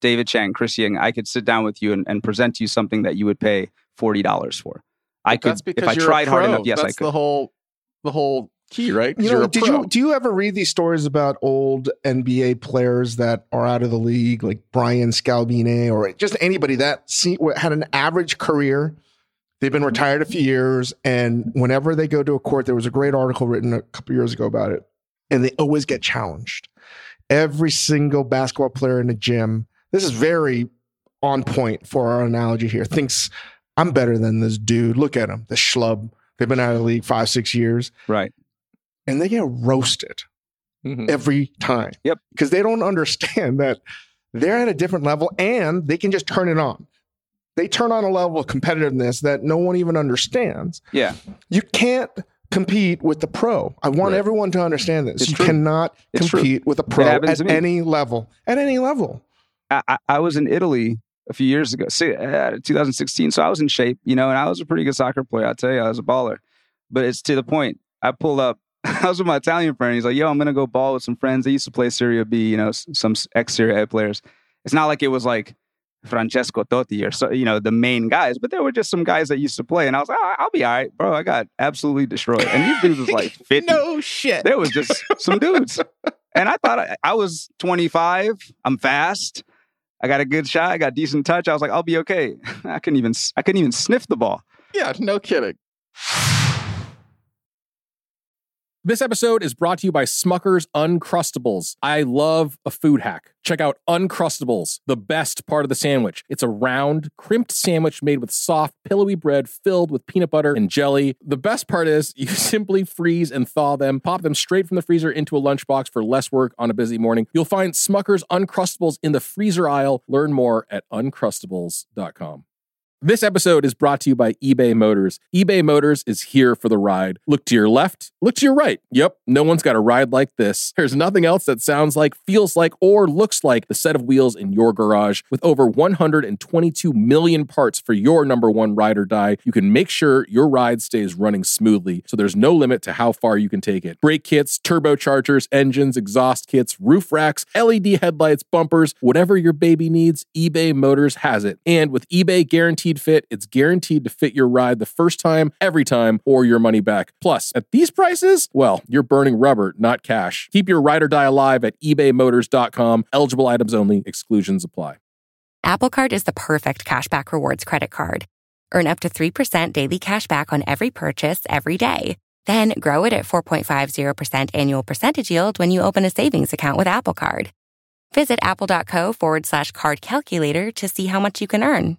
David Chang, Chris Ying. I could sit down with you and, and present you something that you would pay forty dollars for. I could That's because if I you're tried hard enough. Yes, That's I could. the whole the whole key, right? You you're know, a did pro. you do you ever read these stories about old NBA players that are out of the league, like Brian Scalabrine or just anybody that see, had an average career? They've been retired a few years, and whenever they go to a court, there was a great article written a couple years ago about it, and they always get challenged. Every single basketball player in the gym, this is very on point for our analogy here, thinks I'm better than this dude. Look at him, the schlub. They've been out of the league five, six years Right. and they get roasted Mhm. every time. Yep. Because they don't understand (laughs) that they're at a different level and they can just turn it on. They turn on a level of competitiveness that no one even understands. Yeah. You can't compete with the pro. I want Right. everyone to understand this. It's you true. cannot It's true. compete with a pro at any level. At any level. I, I- I was in Italy a few years ago, uh, 2016. So I was in shape, you know, and I was a pretty good soccer player. I tell you, I was a baller. But it's to the point. I pulled up. (laughs) I was with my Italian friend. He's like, "Yo, I'm gonna go ball with some friends. They used to play Serie B, you know, some ex Serie A players. It's not like it was like Francesco Totti or so, you know, the main guys, but there were just some guys that used to play. And I was like, "Oh, I'll be all right, bro. I got absolutely destroyed. And these dudes was like (laughs) 50. no shit. There was just some dudes. (laughs) And I thought I, I was 25. I'm fast. I got a good shot. I got decent touch. I was like, I'll be okay. (laughs) I couldn't even I couldn't even sniff the ball. Yeah, no kidding. This episode is brought to you by Smucker's Uncrustables. I love a food hack. Check out Uncrustables, the best part of the sandwich. It's a round, crimped sandwich made with soft, pillowy bread filled with peanut butter and jelly. The best part is (laughs) you simply freeze and thaw them, pop them straight from the freezer into a lunchbox for less work on a busy morning. You'll find Smucker's Uncrustables in the freezer aisle. Learn more at uncrustables.com. This episode is brought to you by eBay Motors. eBay Motors is here for the ride. Look to your left, look to your right. Yep, no one's got a ride like this. There's nothing else that sounds like, feels like, or looks like the set of wheels in your garage. With over 122 million parts for your number one ride or die, you can make sure your ride stays running smoothly so there's no limit to how far you can take it. Brake kits, turbochargers, engines, exhaust kits, roof racks, LED headlights, bumpers, whatever your baby needs, eBay Motors has it. And with eBay Guaranteed Fit, it's guaranteed to fit your ride the first time, every time, or your money back. Plus, at these prices, well, you're burning rubber, not cash. Keep your ride or die alive at ebaymotors.com. Eligible items only, exclusions apply. Apple Card is the perfect cashback rewards credit card. Earn up to 3% daily cash back on every purchase every day. Then grow it at 4.50% annual percentage yield when you open a savings account with Apple Card. Visit apple.co forward slash card calculator to see how much you can earn.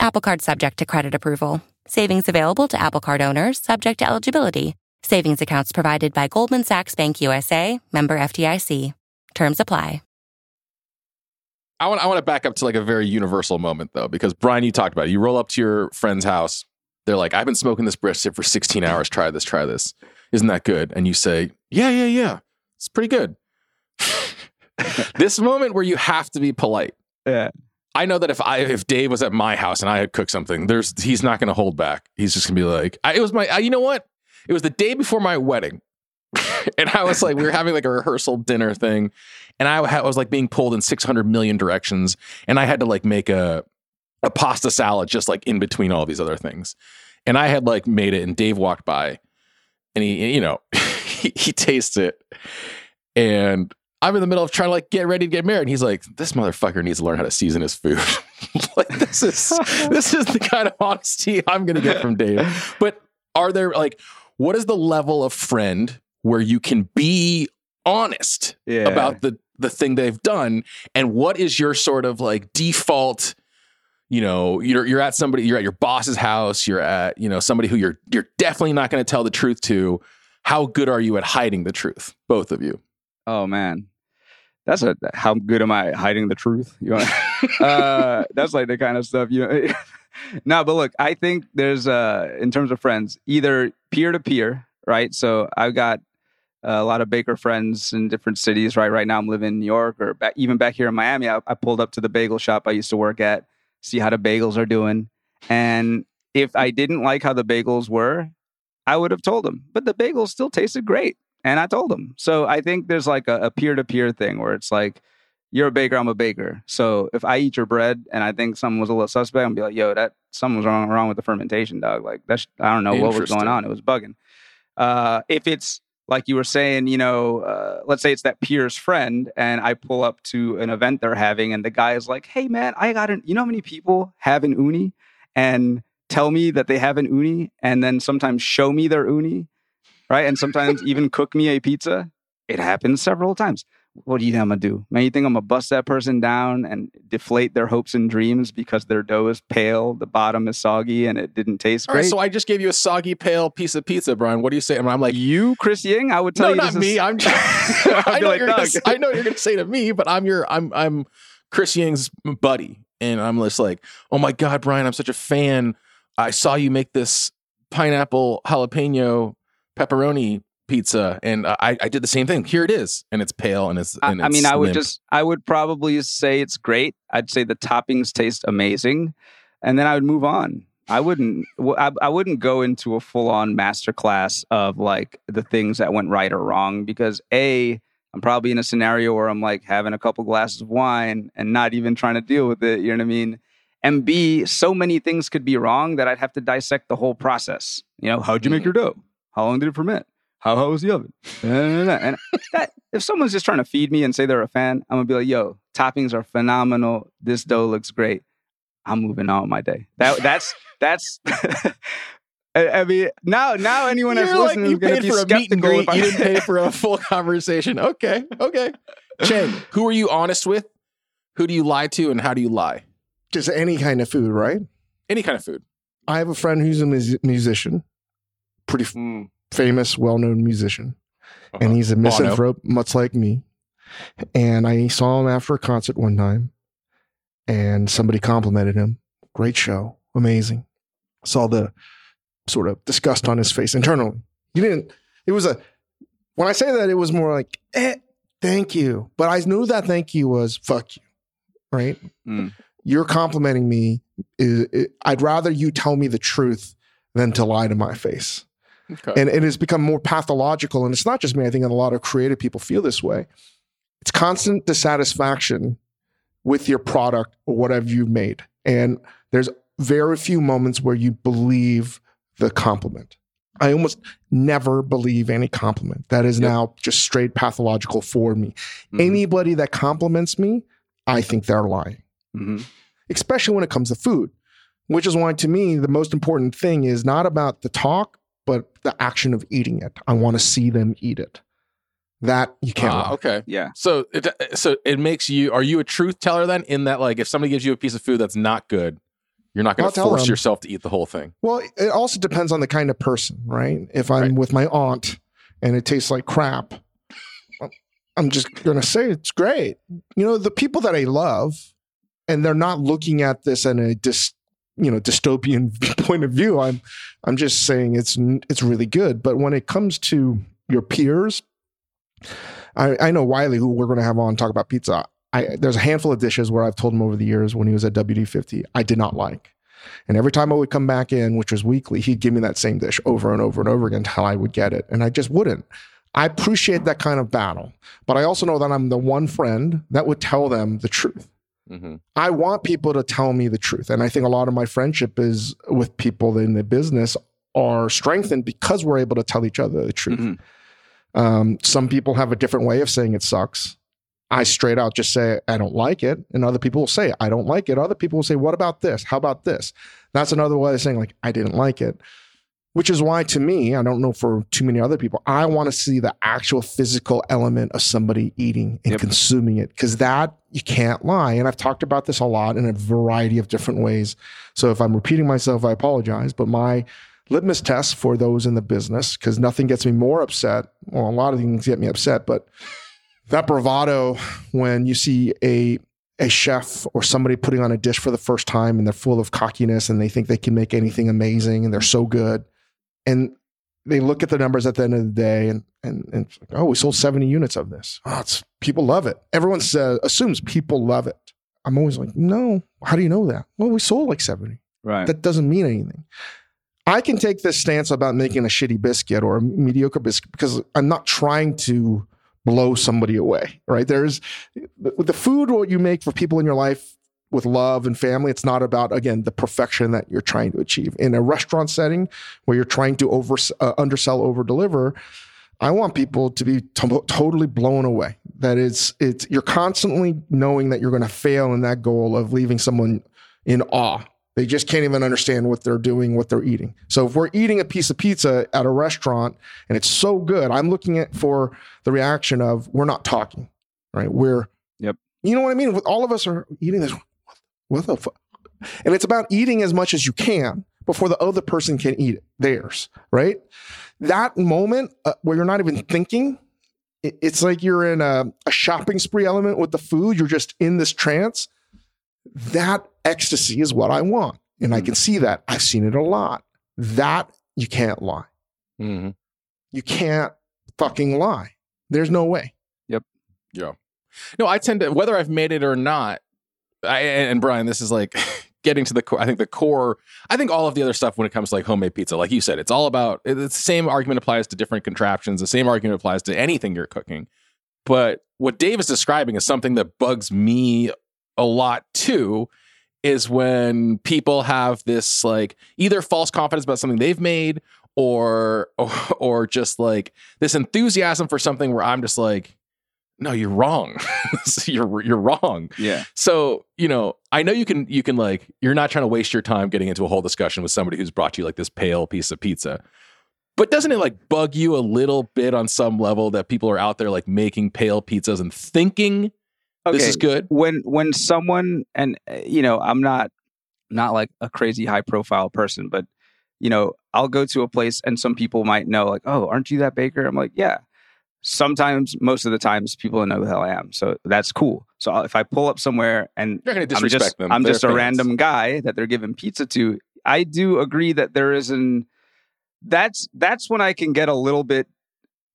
Apple Card subject to credit approval. Savings available to Apple Card owners subject to eligibility. Savings accounts provided by Goldman Sachs Bank USA, member FDIC. Terms apply. I want I want to back up to like a very universal moment though, because Bryan, you talked about it. You roll up to your friend's house. They're like, "I've been smoking this brisket for 16 hours. Try this. Try this. Isn't that good?" And you say, "Yeah, yeah, yeah. It's pretty good." (laughs) this moment where you have to be polite. Yeah. I know that if I if Dave was at my house and I had cooked something, there's he's not going to hold back. He's just going to be like, I, "It was my. I, you know what? It was the day before my wedding." (laughs) and I was like, we were having like a rehearsal dinner thing, and I, I was like being pulled in 600 million directions, and I had to like make a a pasta salad just like in between all these other things, and I had like made it, and Dave walked by, and he, you know, (laughs) he, he tastes it, and I'm in the middle of trying to like get ready to get married. And he's like, "This motherfucker needs to learn how to season his food." (laughs) like this is (laughs) this is the kind of honesty I'm going to get from Dave. But are there like what is the level of friend where you can be honest Yeah. about the the thing they've done and what is your sort of like default you know you're you're at somebody you're at your boss's house you're at you know somebody who you're you're definitely not going to tell the truth to how good are you at hiding the truth both of you Oh man, that's a how good am I hiding the truth? You want? (laughs) uh, that's like the kind of stuff you know. (laughs) no, but look, I think there's uh in terms of friends, either peer to peer, right? So I've got a lot of baker friends in different cities, right? Right now I'm living in New York or back, even back here in Miami. I, I pulled up to the bagel shop I used to work at, see how the bagels are doing, and if I didn't like how the bagels were, I would have told them. But the bagels still tasted great. And I told them. So I think there's like a peer to peer thing where it's like, you're a baker, I'm a baker. So if I eat your bread and I think something was a little suspect, I'm be like, yo, that something was wrong wrong with the fermentation, dog. Like that's I don't know what was going on. It was bugging. Uh, if it's like you were saying, you know, uh, let's say it's that peer's friend, and I pull up to an event they're having, and the guy is like, "Hey, man, I got an. You know how many people have an Ooni and tell me that they have an Ooni, and then sometimes show me their Ooni, right? And sometimes even cook me a pizza. It happens several times. What do you think I'm gonna do, man? You think I'm gonna bust that person down and deflate their hopes and dreams because their dough is pale, the bottom is soggy, and it didn't taste all great? right so i just gave you a soggy pale piece of pizza bryan what do you say and i'm like you, Chris Ying, I would tell no you not this is- me i'm (laughs) just, I, know like, you're gonna, I know you're gonna say to me but i'm your i'm i'm chris ying's buddy and i'm just like oh my god bryan i'm such a fan i saw you make this pineapple jalapeno pepperoni pizza and uh, I, I did the same thing here it is and it's pale and it's I, and I it's mean, I would limp. just, I would probably say it's great. I'd say the toppings taste amazing, and then I would move on. I wouldn't, I wouldn't go into a full on masterclass of like the things that went right or wrong because a, I'm probably in a scenario where I'm like having a couple glasses of wine and not even trying to deal with it. You know what I mean? And B, so many things could be wrong that I'd have to dissect the whole process. You know, how'd you make mm-hmm. your dough? How long did it ferment? How hot was the oven? And that, if someone's just trying to feed me and say they're a fan, I'm gonna be like, yo, toppings are phenomenal. This dough looks great. I'm moving on with my day. That that's that's. (laughs) I, I mean, now now anyone that's You're like, listening you is gonna paid be for a meet and skeptical. greet if I- you didn't pay (laughs) for a full conversation okay okay Chang (laughs) who are you honest with who do you lie to and how do you lie Just any kind of food, right? any kind of food I have a friend who's a mus- musician, pretty f- famous, well known musician, and he's a Bono. misanthrope, much like me. And I saw him after a concert one time, and somebody complimented him. Great show, amazing. Saw the sort of disgust on his face internally. He didn't. It was a. When I say that, it was more like, eh, thank you. But I knew that thank you was fuck you, right? Mm. You're complimenting me. I'd rather you tell me the truth than to lie to my face okay. And it has become more pathological. And it's not just me. I think a lot of creative people feel this way. It's constant dissatisfaction with your product or whatever you've made. And there's very few moments where you believe the compliment. I almost never believe any compliment. That is Yep. now just straight pathological for me. Mhm. anybody that compliments me i think they're lying. Mhm. especially when it comes to food, which is why to me the most important thing is not about the talk, but the action of eating it. I want to see them eat it. That you can't. Ah, lie. okay Yeah. so it so it makes you are you a truth teller then in that like if somebody gives you a piece of food that's not good you're not going to force them. yourself to eat the whole thing Well, it also depends on the kind of person, right? If I'm Right. with my aunt and it tastes like crap, I'm just going to say it's great. You know, the people that I love, and they're not looking at this in a dis, you know, dystopian (laughs) point of view. I'm, I'm just saying it's it's really good. But when it comes to your peers, I, I know Wylie, who we're going to have on talk about pizza. I, there's a handful of dishes where I've told him over the years when he was at WD50, I did not like. And every time I would come back in, which was weekly, he'd give me that same dish over and over and over again until I would get it. And I just wouldn't. I appreciate that kind of battle. But I also know that I'm the one friend that would tell them the truth. Mm-hmm. I want people to tell me the truth. And I think a lot of my friendship is with people in the business are strengthened because we're able to tell each other the truth. Mhm. Um, some people have a different way of saying it sucks. I straight out just say I don't like it, and other people will say I don't like it. Other people will say, "What about this? How about this?" That's another way of saying like I didn't like it. Which is why, to me, I don't know for too many other people, I want to see the actual physical element of somebody eating and Yep. consuming it because that you can't lie. And I've talked about this a lot in a variety of different ways. So if I'm repeating myself, I apologize. But my litmus test for those in the business, because nothing gets me more upset. Well, a lot of things get me upset, but that bravado when you see a a chef or somebody putting on a dish for the first time and they're full of cockiness and they think they can make anything amazing and they're so good and they look at the numbers at the end of the day and and, and it's like, oh we sold 70 units of this oh, it's people love it everyone says assumes people love it i'm always like no how do you know that well we sold like 70 Right. that doesn't mean anything. I can take this stance about making a shitty biscuit or a mediocre biscuit because I'm not trying to blow somebody away, right? There's with the food what you make for people in your life with love and family. It's not about again the perfection that you're trying to achieve in a restaurant setting where you're trying to over uh, undersell, over deliver. I want people to be to- totally blown away. That it's it's you're constantly knowing that you're going to fail in that goal of leaving someone in awe. They just can't even understand what they're doing, what they're eating. So if we're eating a piece of pizza at a restaurant and it's so good, I'm looking at for the reaction of we're not talking, right? We're Yep. You know what I mean? With all of us are eating this. What the fuck? And it's about eating as much as you can before the other person can eat theirs, right? That moment uh, where you're not even thinking, it- it's like you're in a, a shopping spree element with the food. You're just in this trance. That ecstasy is what I want. And I can see that. I've seen it a lot. That you can't lie. Mhm. You can't fucking lie. There's no way. Yep. Yeah. No, I tend to whether I've made it or not. I, and, Bryan, this is like (laughs) getting to the core. I think the core. I think all of the other stuff when it comes to like homemade pizza, like you said, it's all about. The same argument applies to different contraptions. The same argument applies to anything you're cooking. But what Dave is describing is something that bugs me a lot too. Is when people have this like either false confidence about something they've made, or (laughs) or, or just like this enthusiasm for something where I'm just like, no, you're wrong. (laughs) you're you're wrong. yeah. So, you know, I know you can you can like you're not trying to waste your time getting into a whole discussion with somebody who's brought you like this pale piece of pizza. But doesn't it like bug you a little bit on some level that people are out there like making pale pizzas and thinking this is good? when when someone and uh, you know i'm not not like a crazy high profile person but you know i'll go to a place and some people might know like oh aren't you that baker i'm like yeah sometimes most of the times people don't know who the hell i am so that's cool so if i pull up somewhere and You're going to i'm just them. i'm They're just a random guy that they're giving pizza to i do agree that there is an that's that's when i can get a little bit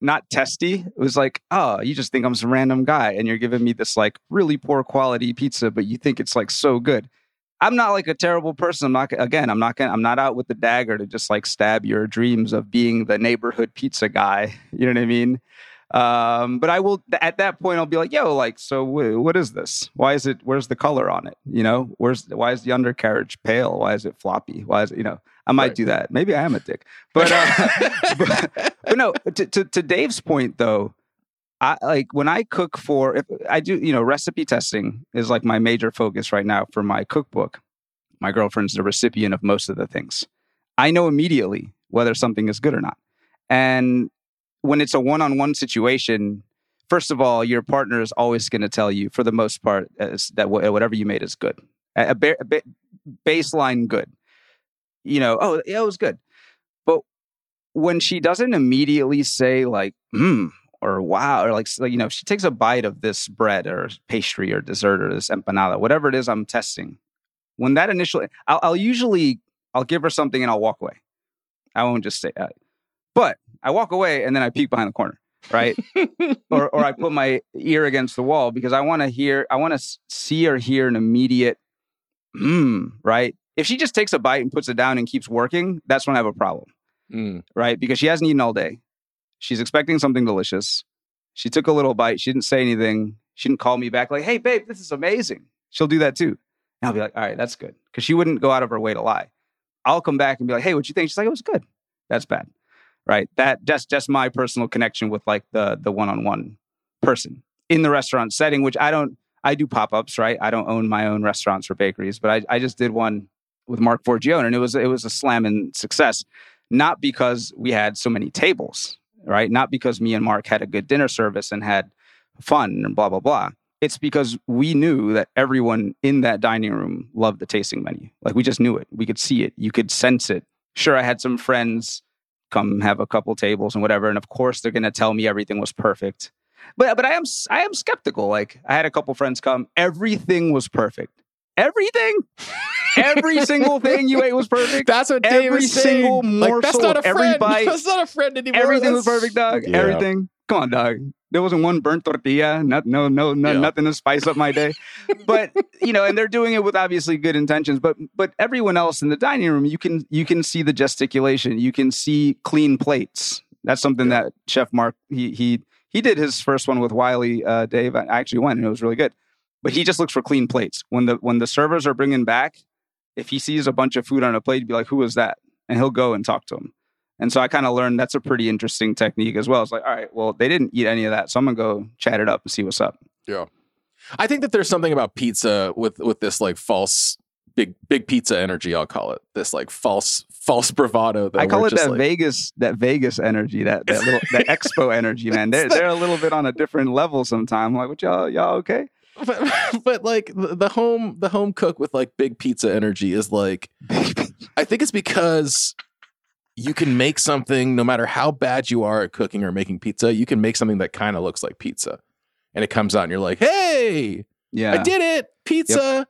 not testy. It was like, oh, you just think I'm some random guy and you're giving me this like really poor quality pizza, but you think it's like so good. I'm not like a terrible person. I'm not again, I'm not gonna I'm not out with the dagger to just like stab your dreams of being the neighborhood pizza guy. (laughs) You know what I mean? Um, but I will at that point I'll be like, yo, like, so wh- what is this? Why is it where's the color on it? You know, where's why is the undercarriage pale? Why is it floppy? Why is it, you know, I might Right. do that. Maybe I am a dick. But uh (laughs) but, but no, to, to to Dave's point though, I like when I cook for if I do, you know, recipe testing is like my major focus right now for my cookbook. My girlfriend's the recipient of most of the things. I know immediately whether something is good or not. And when it's a one-on-one situation, first of all, your partner is always going to tell you, for the most part, that wha- whatever you made is good, a, ba- a ba- baseline good. You know, oh yeah, it was good. But when she doesn't immediately say like, hmm, or wow, or like, you know, she takes a bite of this bread or pastry or dessert or this empanada, whatever it is I'm testing. When that initial, I'll, I'll usually I'll give her something and I'll walk away. I won't just say that. But I walk away and then I peek behind the corner, right? (laughs) or or I put my ear against the wall because I want to hear, I want to see or hear an immediate, hmm, right? If she just takes a bite and puts it down and keeps working, that's when I have a problem Mm. right? Because she hasn't eaten all day. She's expecting something delicious. She took a little bite. She didn't say anything. She didn't call me back like, hey, babe, this is amazing. She'll do that too. And I'll be like, all right, that's good. Because she wouldn't go out of her way to lie. I'll come back and be like, hey, what you think? She's like, it was good. That's bad. Right? That that's just my personal connection with like the the one on one person in the restaurant setting, which I don't. I do pop ups, right? I don't own my own restaurants or bakeries, but I, I just did one with Marc Forgione, and it was it was a slam and success. Not because we had so many tables, right? Not because me and Marc had a good dinner service and had fun and blah blah blah. It's because we knew that everyone in that dining room loved the tasting menu. Like we just knew it. We could see it. You could sense it. Sure, I had some friends come have a couple tables and whatever, and of course they're going to tell me everything was perfect. But but I am I am skeptical. Like I had a couple friends come, everything was perfect. Everything, (laughs) every single thing you ate was perfect. That's what Dave every was saying. single Like, morsel, that's not a every friend. (laughs) bite, That's not a friend anymore. everything was perfect, dog. Yeah. Everything. Come on, dog. There wasn't one burnt tortilla. Not, no, no, no, Yeah. nothing to spice up my day. but you know, and they're doing it with obviously good intentions. But but everyone else in the dining room, you can you can see the gesticulation. You can see clean plates. That's something that Chef Marc he he he did his first one with Wylie uh, Dave. I actually went and it was really good. But he just looks for clean plates when the when the servers are bringing back. If he sees a bunch of food on a plate, he'd be like, "Who was that?" And he'll go and talk to him. And so I kind of learned that's a pretty interesting technique as well. It's like, all right, well, they didn't eat any of that, so I'm gonna go chat it up and see what's up. Yeah. I think that there's something about pizza with with this like false big big pizza energy. I'll call it this like false false bravado. That I call it that like- Vegas, that Vegas energy, that that little (laughs) that expo energy, man. They're they're a little bit on a different level sometimes. Like, what y'all y'all okay? but, (laughs) but like the, the home the home cook with like big pizza energy is like (laughs) I think it's because you can make something no matter how bad you are at cooking or making pizza, you can make something that kind of looks like pizza. And it comes out and you're like, "Hey, Yeah, I did it, pizza."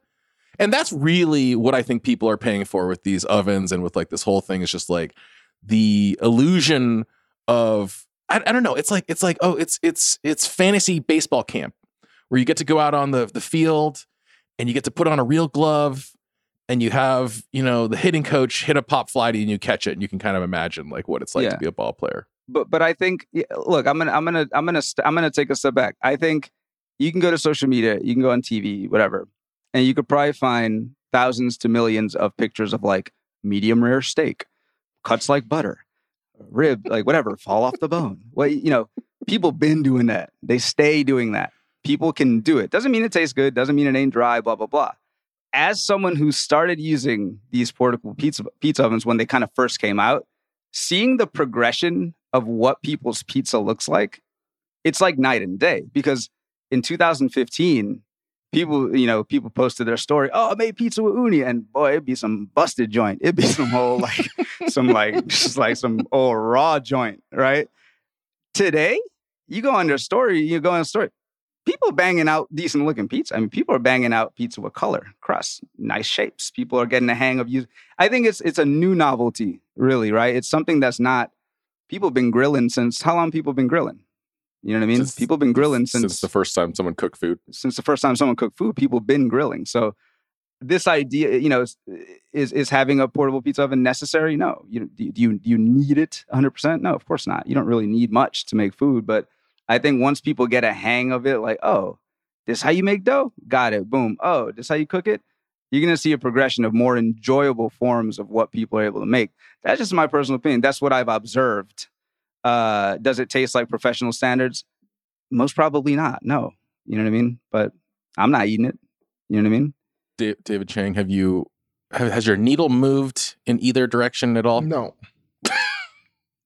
And that's really what I think people are paying for with these ovens and with like this whole thing is just like the illusion of I, I don't know. It's like it's like oh, it's it's it's fantasy baseball camp where you get to go out on the the field and you get to put on a real glove and you have you know the hitting coach hit a pop fly to you and you catch it and you can kind of imagine like what it's like Yeah. to be a ball player. but but I think look, I'm gonna I'm gonna I'm gonna st- I'm gonna take a step back. I think you can go to social media, you can go on TV, whatever, and you could probably find thousands to millions of pictures of like medium rare steak, cuts like butter, rib, like whatever, fall off the bone. Well, you know, people been doing that. They stay doing that. People can do it. Doesn't mean it tastes good. Doesn't mean it ain't dry. Blah blah blah. As someone who started using these portable pizza pizza ovens when they kind of first came out, seeing the progression of what people's pizza looks like, it's like night and day. Because in 2015, people, you know, people posted their story, oh, I made pizza with Ooni. And boy, it'd be some busted joint. It'd be some whole like (laughs) some like just like some old raw joint, right? Today, you go on their story, you go on a story. People banging out decent looking pizza. I mean, people are banging out pizza with color, crust, nice shapes. People are getting the hang of use. I think it's it's a new novelty, really, right? It's something that's not people have been grilling since how long people have been grilling? You know what I mean? Since- people have been grilling since Since the first time someone cooked food. since the first time someone cooked food, people have been grilling. So this idea, you know, is is, is having a portable pizza oven necessary? No. You do you do you need it 100%? No, of course not. You don't really need much to make food, but I think once people get a hang of it like, "Oh, this how you make dough? Got it. Boom. Oh, this how you cook it?" You're going to see a progression of more enjoyable forms of what people are able to make. That's just my personal opinion. That's what I've observed. Uh, does it taste like professional standards? Most probably not. No. You know what I mean? But I'm not eating it. You know what I mean? Da- David Chang, have you have, has your needle moved in either direction at all? No.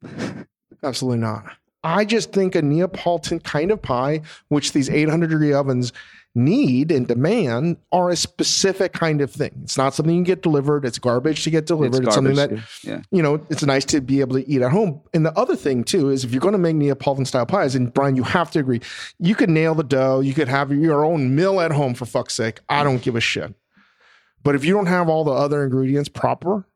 (laughs) Absolutely not. I just think a Neapolitan kind of pie, which these 800 degree ovens need and demand, are a specific kind of thing. It's not something you get delivered. It's garbage to get delivered. It's, something that, yeah. you know, it's nice to be able to eat at home. And the other thing, too, is if you're going to make Neapolitan style pies, and Bryan, you have to agree, you could nail the dough. You could have your own mill at home, for fuck's sake. I don't give a shit. But if you don't have all the other ingredients proper,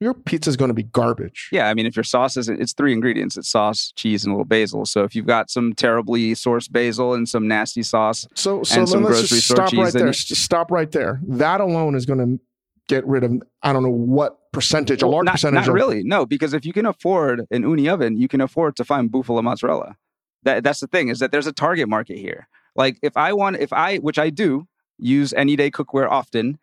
your pizza's going to be garbage. Yeah, I mean, if your sauce isn't, it's three ingredients: it's sauce, cheese, and a little basil. So if you've got some terribly sourced basil and some nasty sauce, So, so And some let's grocery just stop cheese, right there. you- Stop right there. That alone is going to get rid of I don't know what percentage, a large not, percentage. Not of, really, no, because if you can afford an Ooni oven, you can afford to find buffalo mozzarella. That that's the thing is that there's a target market here. Like if I want, if I, which I do, use Anyday cookware often.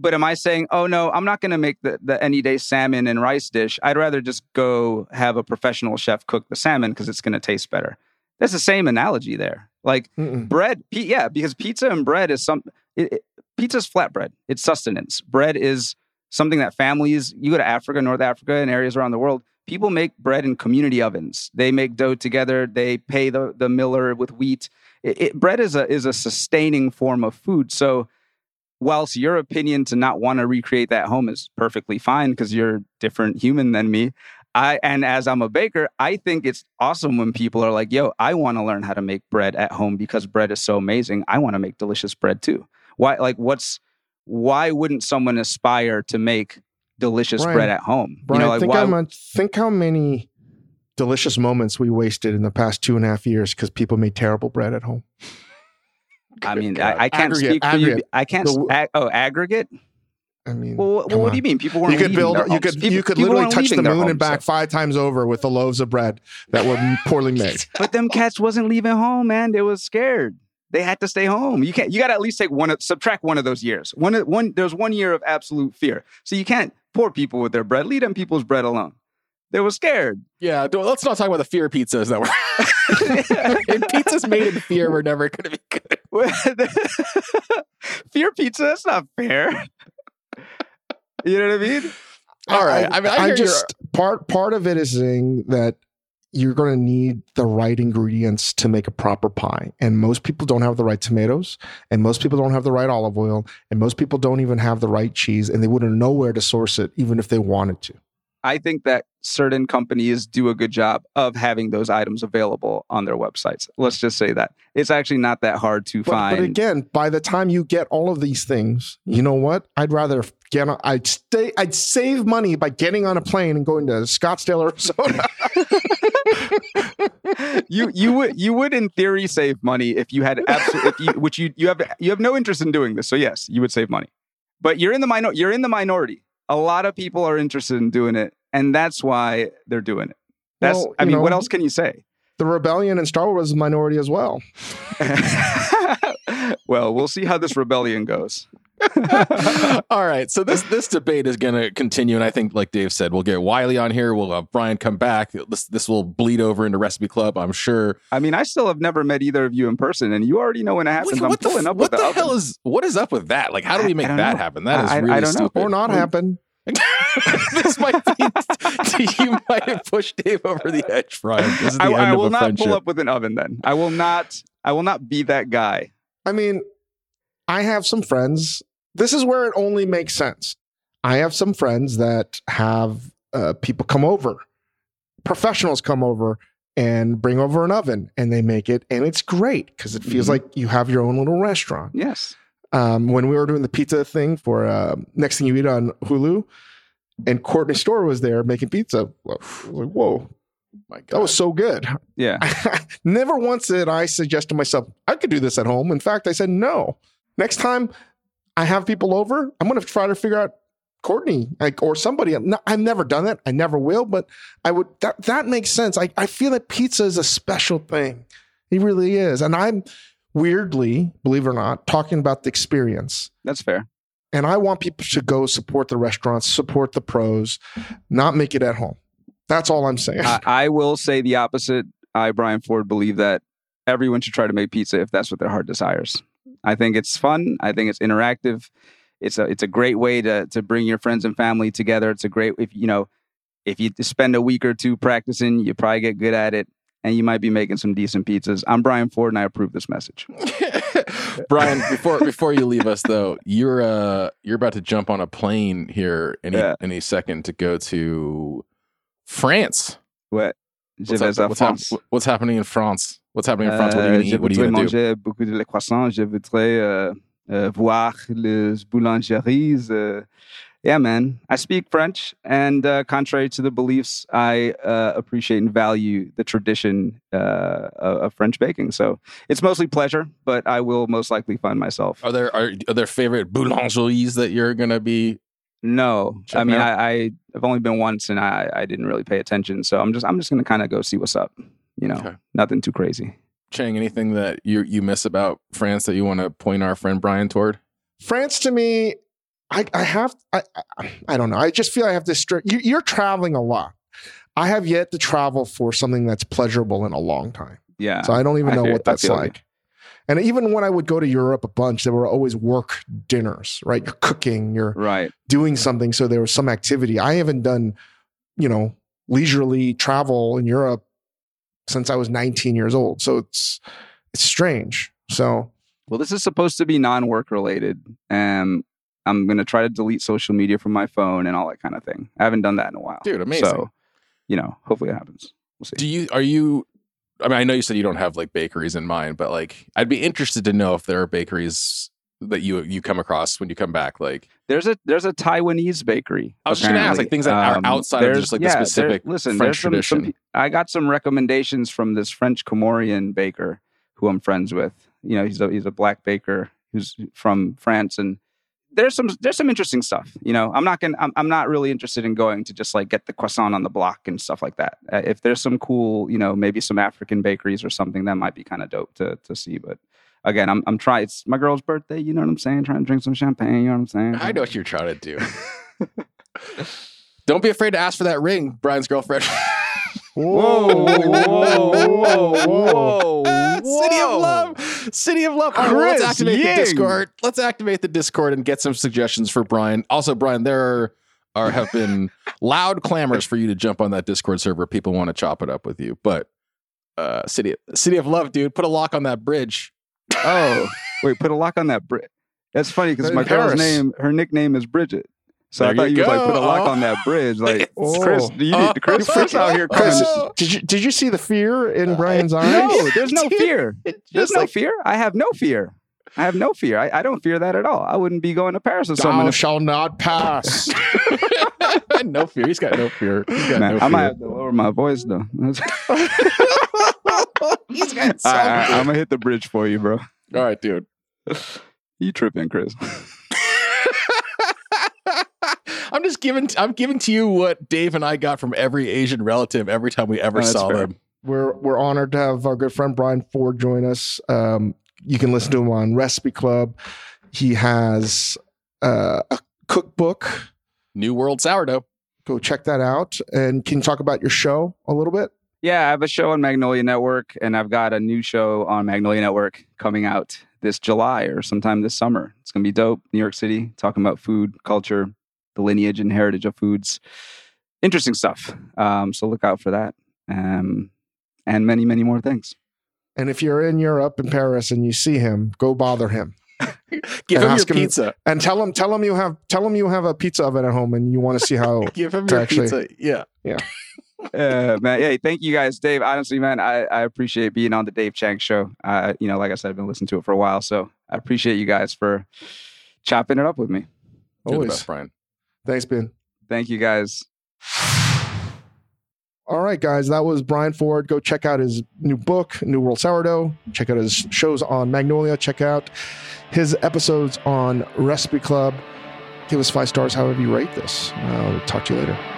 But am I saying, oh no, I'm not going to make the, the Anyday salmon and rice dish. I'd rather just go have a professional chef cook the salmon because it's going to taste better. That's the same analogy there. Like Mm-mm. bread, pi- yeah, because pizza and bread is some. It, it, pizza's flatbread. It's sustenance. Bread is something that families. You go to Africa, North Africa, and areas around the world. People make bread in community ovens. They make dough together. They pay the the miller with wheat. It, it, bread is a is a sustaining form of food. So, whilst your opinion to not want to recreate that home is perfectly fine because you're a different human than me, I and as I'm a baker, I think it's awesome when people are like, "Yo, I want to learn how to make bread at home because bread is so amazing. I want to make delicious bread too." Why like what's why wouldn't someone aspire to make delicious Bryan, bread at home? Bryan, you know, like think why how much, think how many delicious moments we wasted in the past two and a half years because people made terrible bread at home. I mean, I, I can't Aggregate, speak for you. I can't. The- ag- oh, aggregate. I mean, Well, what, come what do you mean? People weren't. You could leaving build. their You homes. could. People- you could literally touch the moon and back so- five times over with the loaves of bread that were poorly made. (laughs) But them cats wasn't leaving home, man. They was scared. They had to stay home. You can't. You got to at least take one. of- Subtract one of those years. One. of- One. There's one year of absolute fear. So you can't poor people with their bread. Leave them people's bread alone. They were scared. Yeah, don't- let's not talk about the fear pizzas that were. (laughs) (laughs) and pizzas made in fear were never going to be good. (laughs) fear pizza. That's not fair. You know what I mean? All right. I, mean, I, hear just part part of it is saying that you're going to need the right ingredients to make a proper pie, and most people don't have the right tomatoes, and most people don't have the right olive oil, and most people don't even have the right cheese, and they wouldn't know where to source it, even if they wanted to. I think that certain companies do a good job of having those items available on their websites. Let's just say that it's actually not that hard to But, find. but again, by the time you get all of these things, you know what? I'd rather get on. I'd stay. I'd save money by getting on a plane and going to Scottsdale, Arizona. (laughs) you you would you would in theory save money if you had absolutely if you which you you have you have no interest in doing this. So yes, you would save money. But you're in the minor you're in the minority. A lot of people are interested in doing it, and that's why they're doing it. That's Well, I you mean, what else can you say? the rebellion in Star Wars is a minority as well. (laughs) well, we'll see how this rebellion goes. (laughs) All right. So this this debate is going to continue, and I think, like Dave said, we'll get Wylie on here. We'll have Bryan come back. This this will bleed over into Recipe Club, I'm sure. I mean, I still have never met either of you in person, and you already know when it happens. I'm what the, pulling f- up what with the oven. hell is what is up with that? Like, how do we make that know. happen? That is I- I really don't know. stupid. Or not happen. (laughs) (laughs) this might be (laughs) (laughs) you might have pushed Dave over the edge, Bryan. This is the I, end I of will a not friendship. pull up with an oven. Then I will not. I will not be that guy. I mean, I have some friends. This is where it only makes sense. I have some friends that have uh, people come over, professionals come over and bring over an oven and they make it, and it's great because it feels Mhm. like you have your own little restaurant. Yes. Um, when we were doing the pizza thing for uh, Next Thing You Eat on Hulu, and Courtney Storer was there making pizza, well, I was like, whoa, oh My God. that was so good. Yeah. (laughs) Never once did I suggest to myself, I could do this at home. In fact, I said, no. Next time I have people over, I'm going to try to figure out Courtney like, or somebody. No, I've never done that. I never will, but I would, that, that makes sense. I, I feel that pizza is a special thing. It really is. And I'm weirdly, believe it or not, talking about the experience. That's fair. And I want people to go support the restaurants, support the pros, not make it at home. That's all I'm saying. I, I will say the opposite. I, Bryan Ford, believe that everyone should try to make pizza if that's what their heart desires. I think it's fun. I think it's interactive. It's a it's a great way to to bring your friends and family together. It's a great if you know if you spend a week or two practicing, you probably get good at it, and you might be making some decent pizzas. I'm Bryan Ford, and I approve this message. (laughs) Bryan, before before you leave us though, you're uh you're about to jump on a plane here any Yeah. any second to go to France. What? What's, what's, hap- what's happening in France? What's happening in France? What are you Euh, going to eat? What are you going to do? beaucoup de croissants. Je voudrais euh, euh, voir les boulangeries. Uh, yeah, man. I speak French, and uh, contrary to the beliefs, I uh, appreciate and value the tradition uh, of of French baking. So it's mostly pleasure, but I will most likely find myself. Are there are, are there favorite boulangeries that you're going to be? No, I mean, out. I, I have only been once, and I, I didn't really pay attention. So I'm just I'm just gonna kind of go see what's up. You know, Okay. nothing too crazy. Chang, anything that you you miss about France that you want to point our friend Bryan toward? France to me I, I have I, I I don't know. I just feel I have this. stri- you- You're traveling a lot. I have yet to travel for something that's pleasurable in a long time. Yeah. So I don't even know what that's like. And even when I would go to Europe a bunch, there were always work dinners, right? You're cooking, you're right. doing something. So there was some activity. I haven't done, you know, leisurely travel in Europe since I was 19 years old. So it's it's strange. So Well, this is supposed to be non-work related. Um, I'm gonna try to delete social media from my phone and all that kind of thing. I haven't done that in a while, Dude, amazing. So, you know, hopefully it happens. We'll see. Do you are you I mean I know you said you don't have like bakeries in mind, but like I'd be interested to know if there are bakeries that you you come across when you come back. Like There's a there's a Taiwanese bakery. I was just gonna ask, like, things that are Um, outside of just, like, the yeah, there- specific listen, French some, some tradition. pe- I got some recommendations from this French Comorian baker who I'm friends with. You know, he's a he's a black baker who's from France, and there's some there's some interesting stuff. You know, I'm not gonna I'm, I'm not really interested in going to just like get the croissant on the block and stuff like that. Uh, if there's some cool, you know, maybe some African bakeries or something, that might be kind of dope to to see. But again, I'm I'm trying. It's my girl's birthday. You know what I'm saying? Trying to drink some champagne. You know what I'm saying? I know what you're trying to do. (laughs) don't be afraid to ask for that ring, Bryan's girlfriend. (laughs) whoa, whoa, whoa, whoa. City of Love. City of Love. All right, well, let's activate Ying. the Discord. Let's activate the Discord and get some suggestions for Bryan. Also, Bryan, there are, are have been (laughs) loud clamors for you to jump on that Discord server. People want to chop it up with you. But uh City City of Love, dude, put a lock on that bridge. Oh, wait, put a lock on that bridge. That's funny because In my girl's name, her nickname is Bridget. So There I thought you you was like, put a lock Oh. on that oh. bridge. Like, (laughs) Oh. Chris, do you Oh. need uh, Chris, uh, Chris out here. Chris, Oh. (laughs) did you did you see the fear in uh, Bryan's eyes? No, there's no (laughs) fear. There's no fear. I have no fear. I have no fear. I, I don't fear that at all. I wouldn't be going to Paris with someone. Thou If, shall not pass. no fear. He's got no fear. Got man, no I might fear. have to lower my voice though. He's got All right, I'm gonna hit the bridge for you, bro. All right, dude. You tripping, Chris? I'm just giving. I'm giving to you what Dave and I got from every Asian relative every time we ever Oh, that's saw fair. them. we're we're honored to have our good friend Bryan Ford join us. Um, you can listen to him on Recipe Club. He has uh, a cookbook. New World Sourdough. Go check that out. And can you talk about your show a little bit? Yeah, I have a show on Magnolia Network, and I've got a new show on Magnolia Network coming out this July or sometime this summer. It's gonna be dope. New York City, talking about food, culture, the lineage and heritage of foods. Interesting stuff. Um, so look out for that, um, and many, many more things. And if you're in Europe in Paris and you see him, go bother him (laughs) Give him your him- pizza. and tell him tell him you have tell him you have a pizza oven at home and you want to see how. (laughs) Give him your actually- pizza. Yeah. Yeah. (laughs) uh, man, hey, thank you guys, Dave. Honestly, man, I, I appreciate being on the Dave Chang show. Uh, you know, like I said, I've been listening to it for a while, so I appreciate you guys for chopping it up with me. Always. best, Bryan. Thanks, Ben. Thank you guys. All right, guys, that was Bryan Ford. Go check out his new book, New World Sourdough. Check out his shows on Magnolia. Check out his episodes on Recipe Club. Give us five stars however you rate this. I'll talk to you later.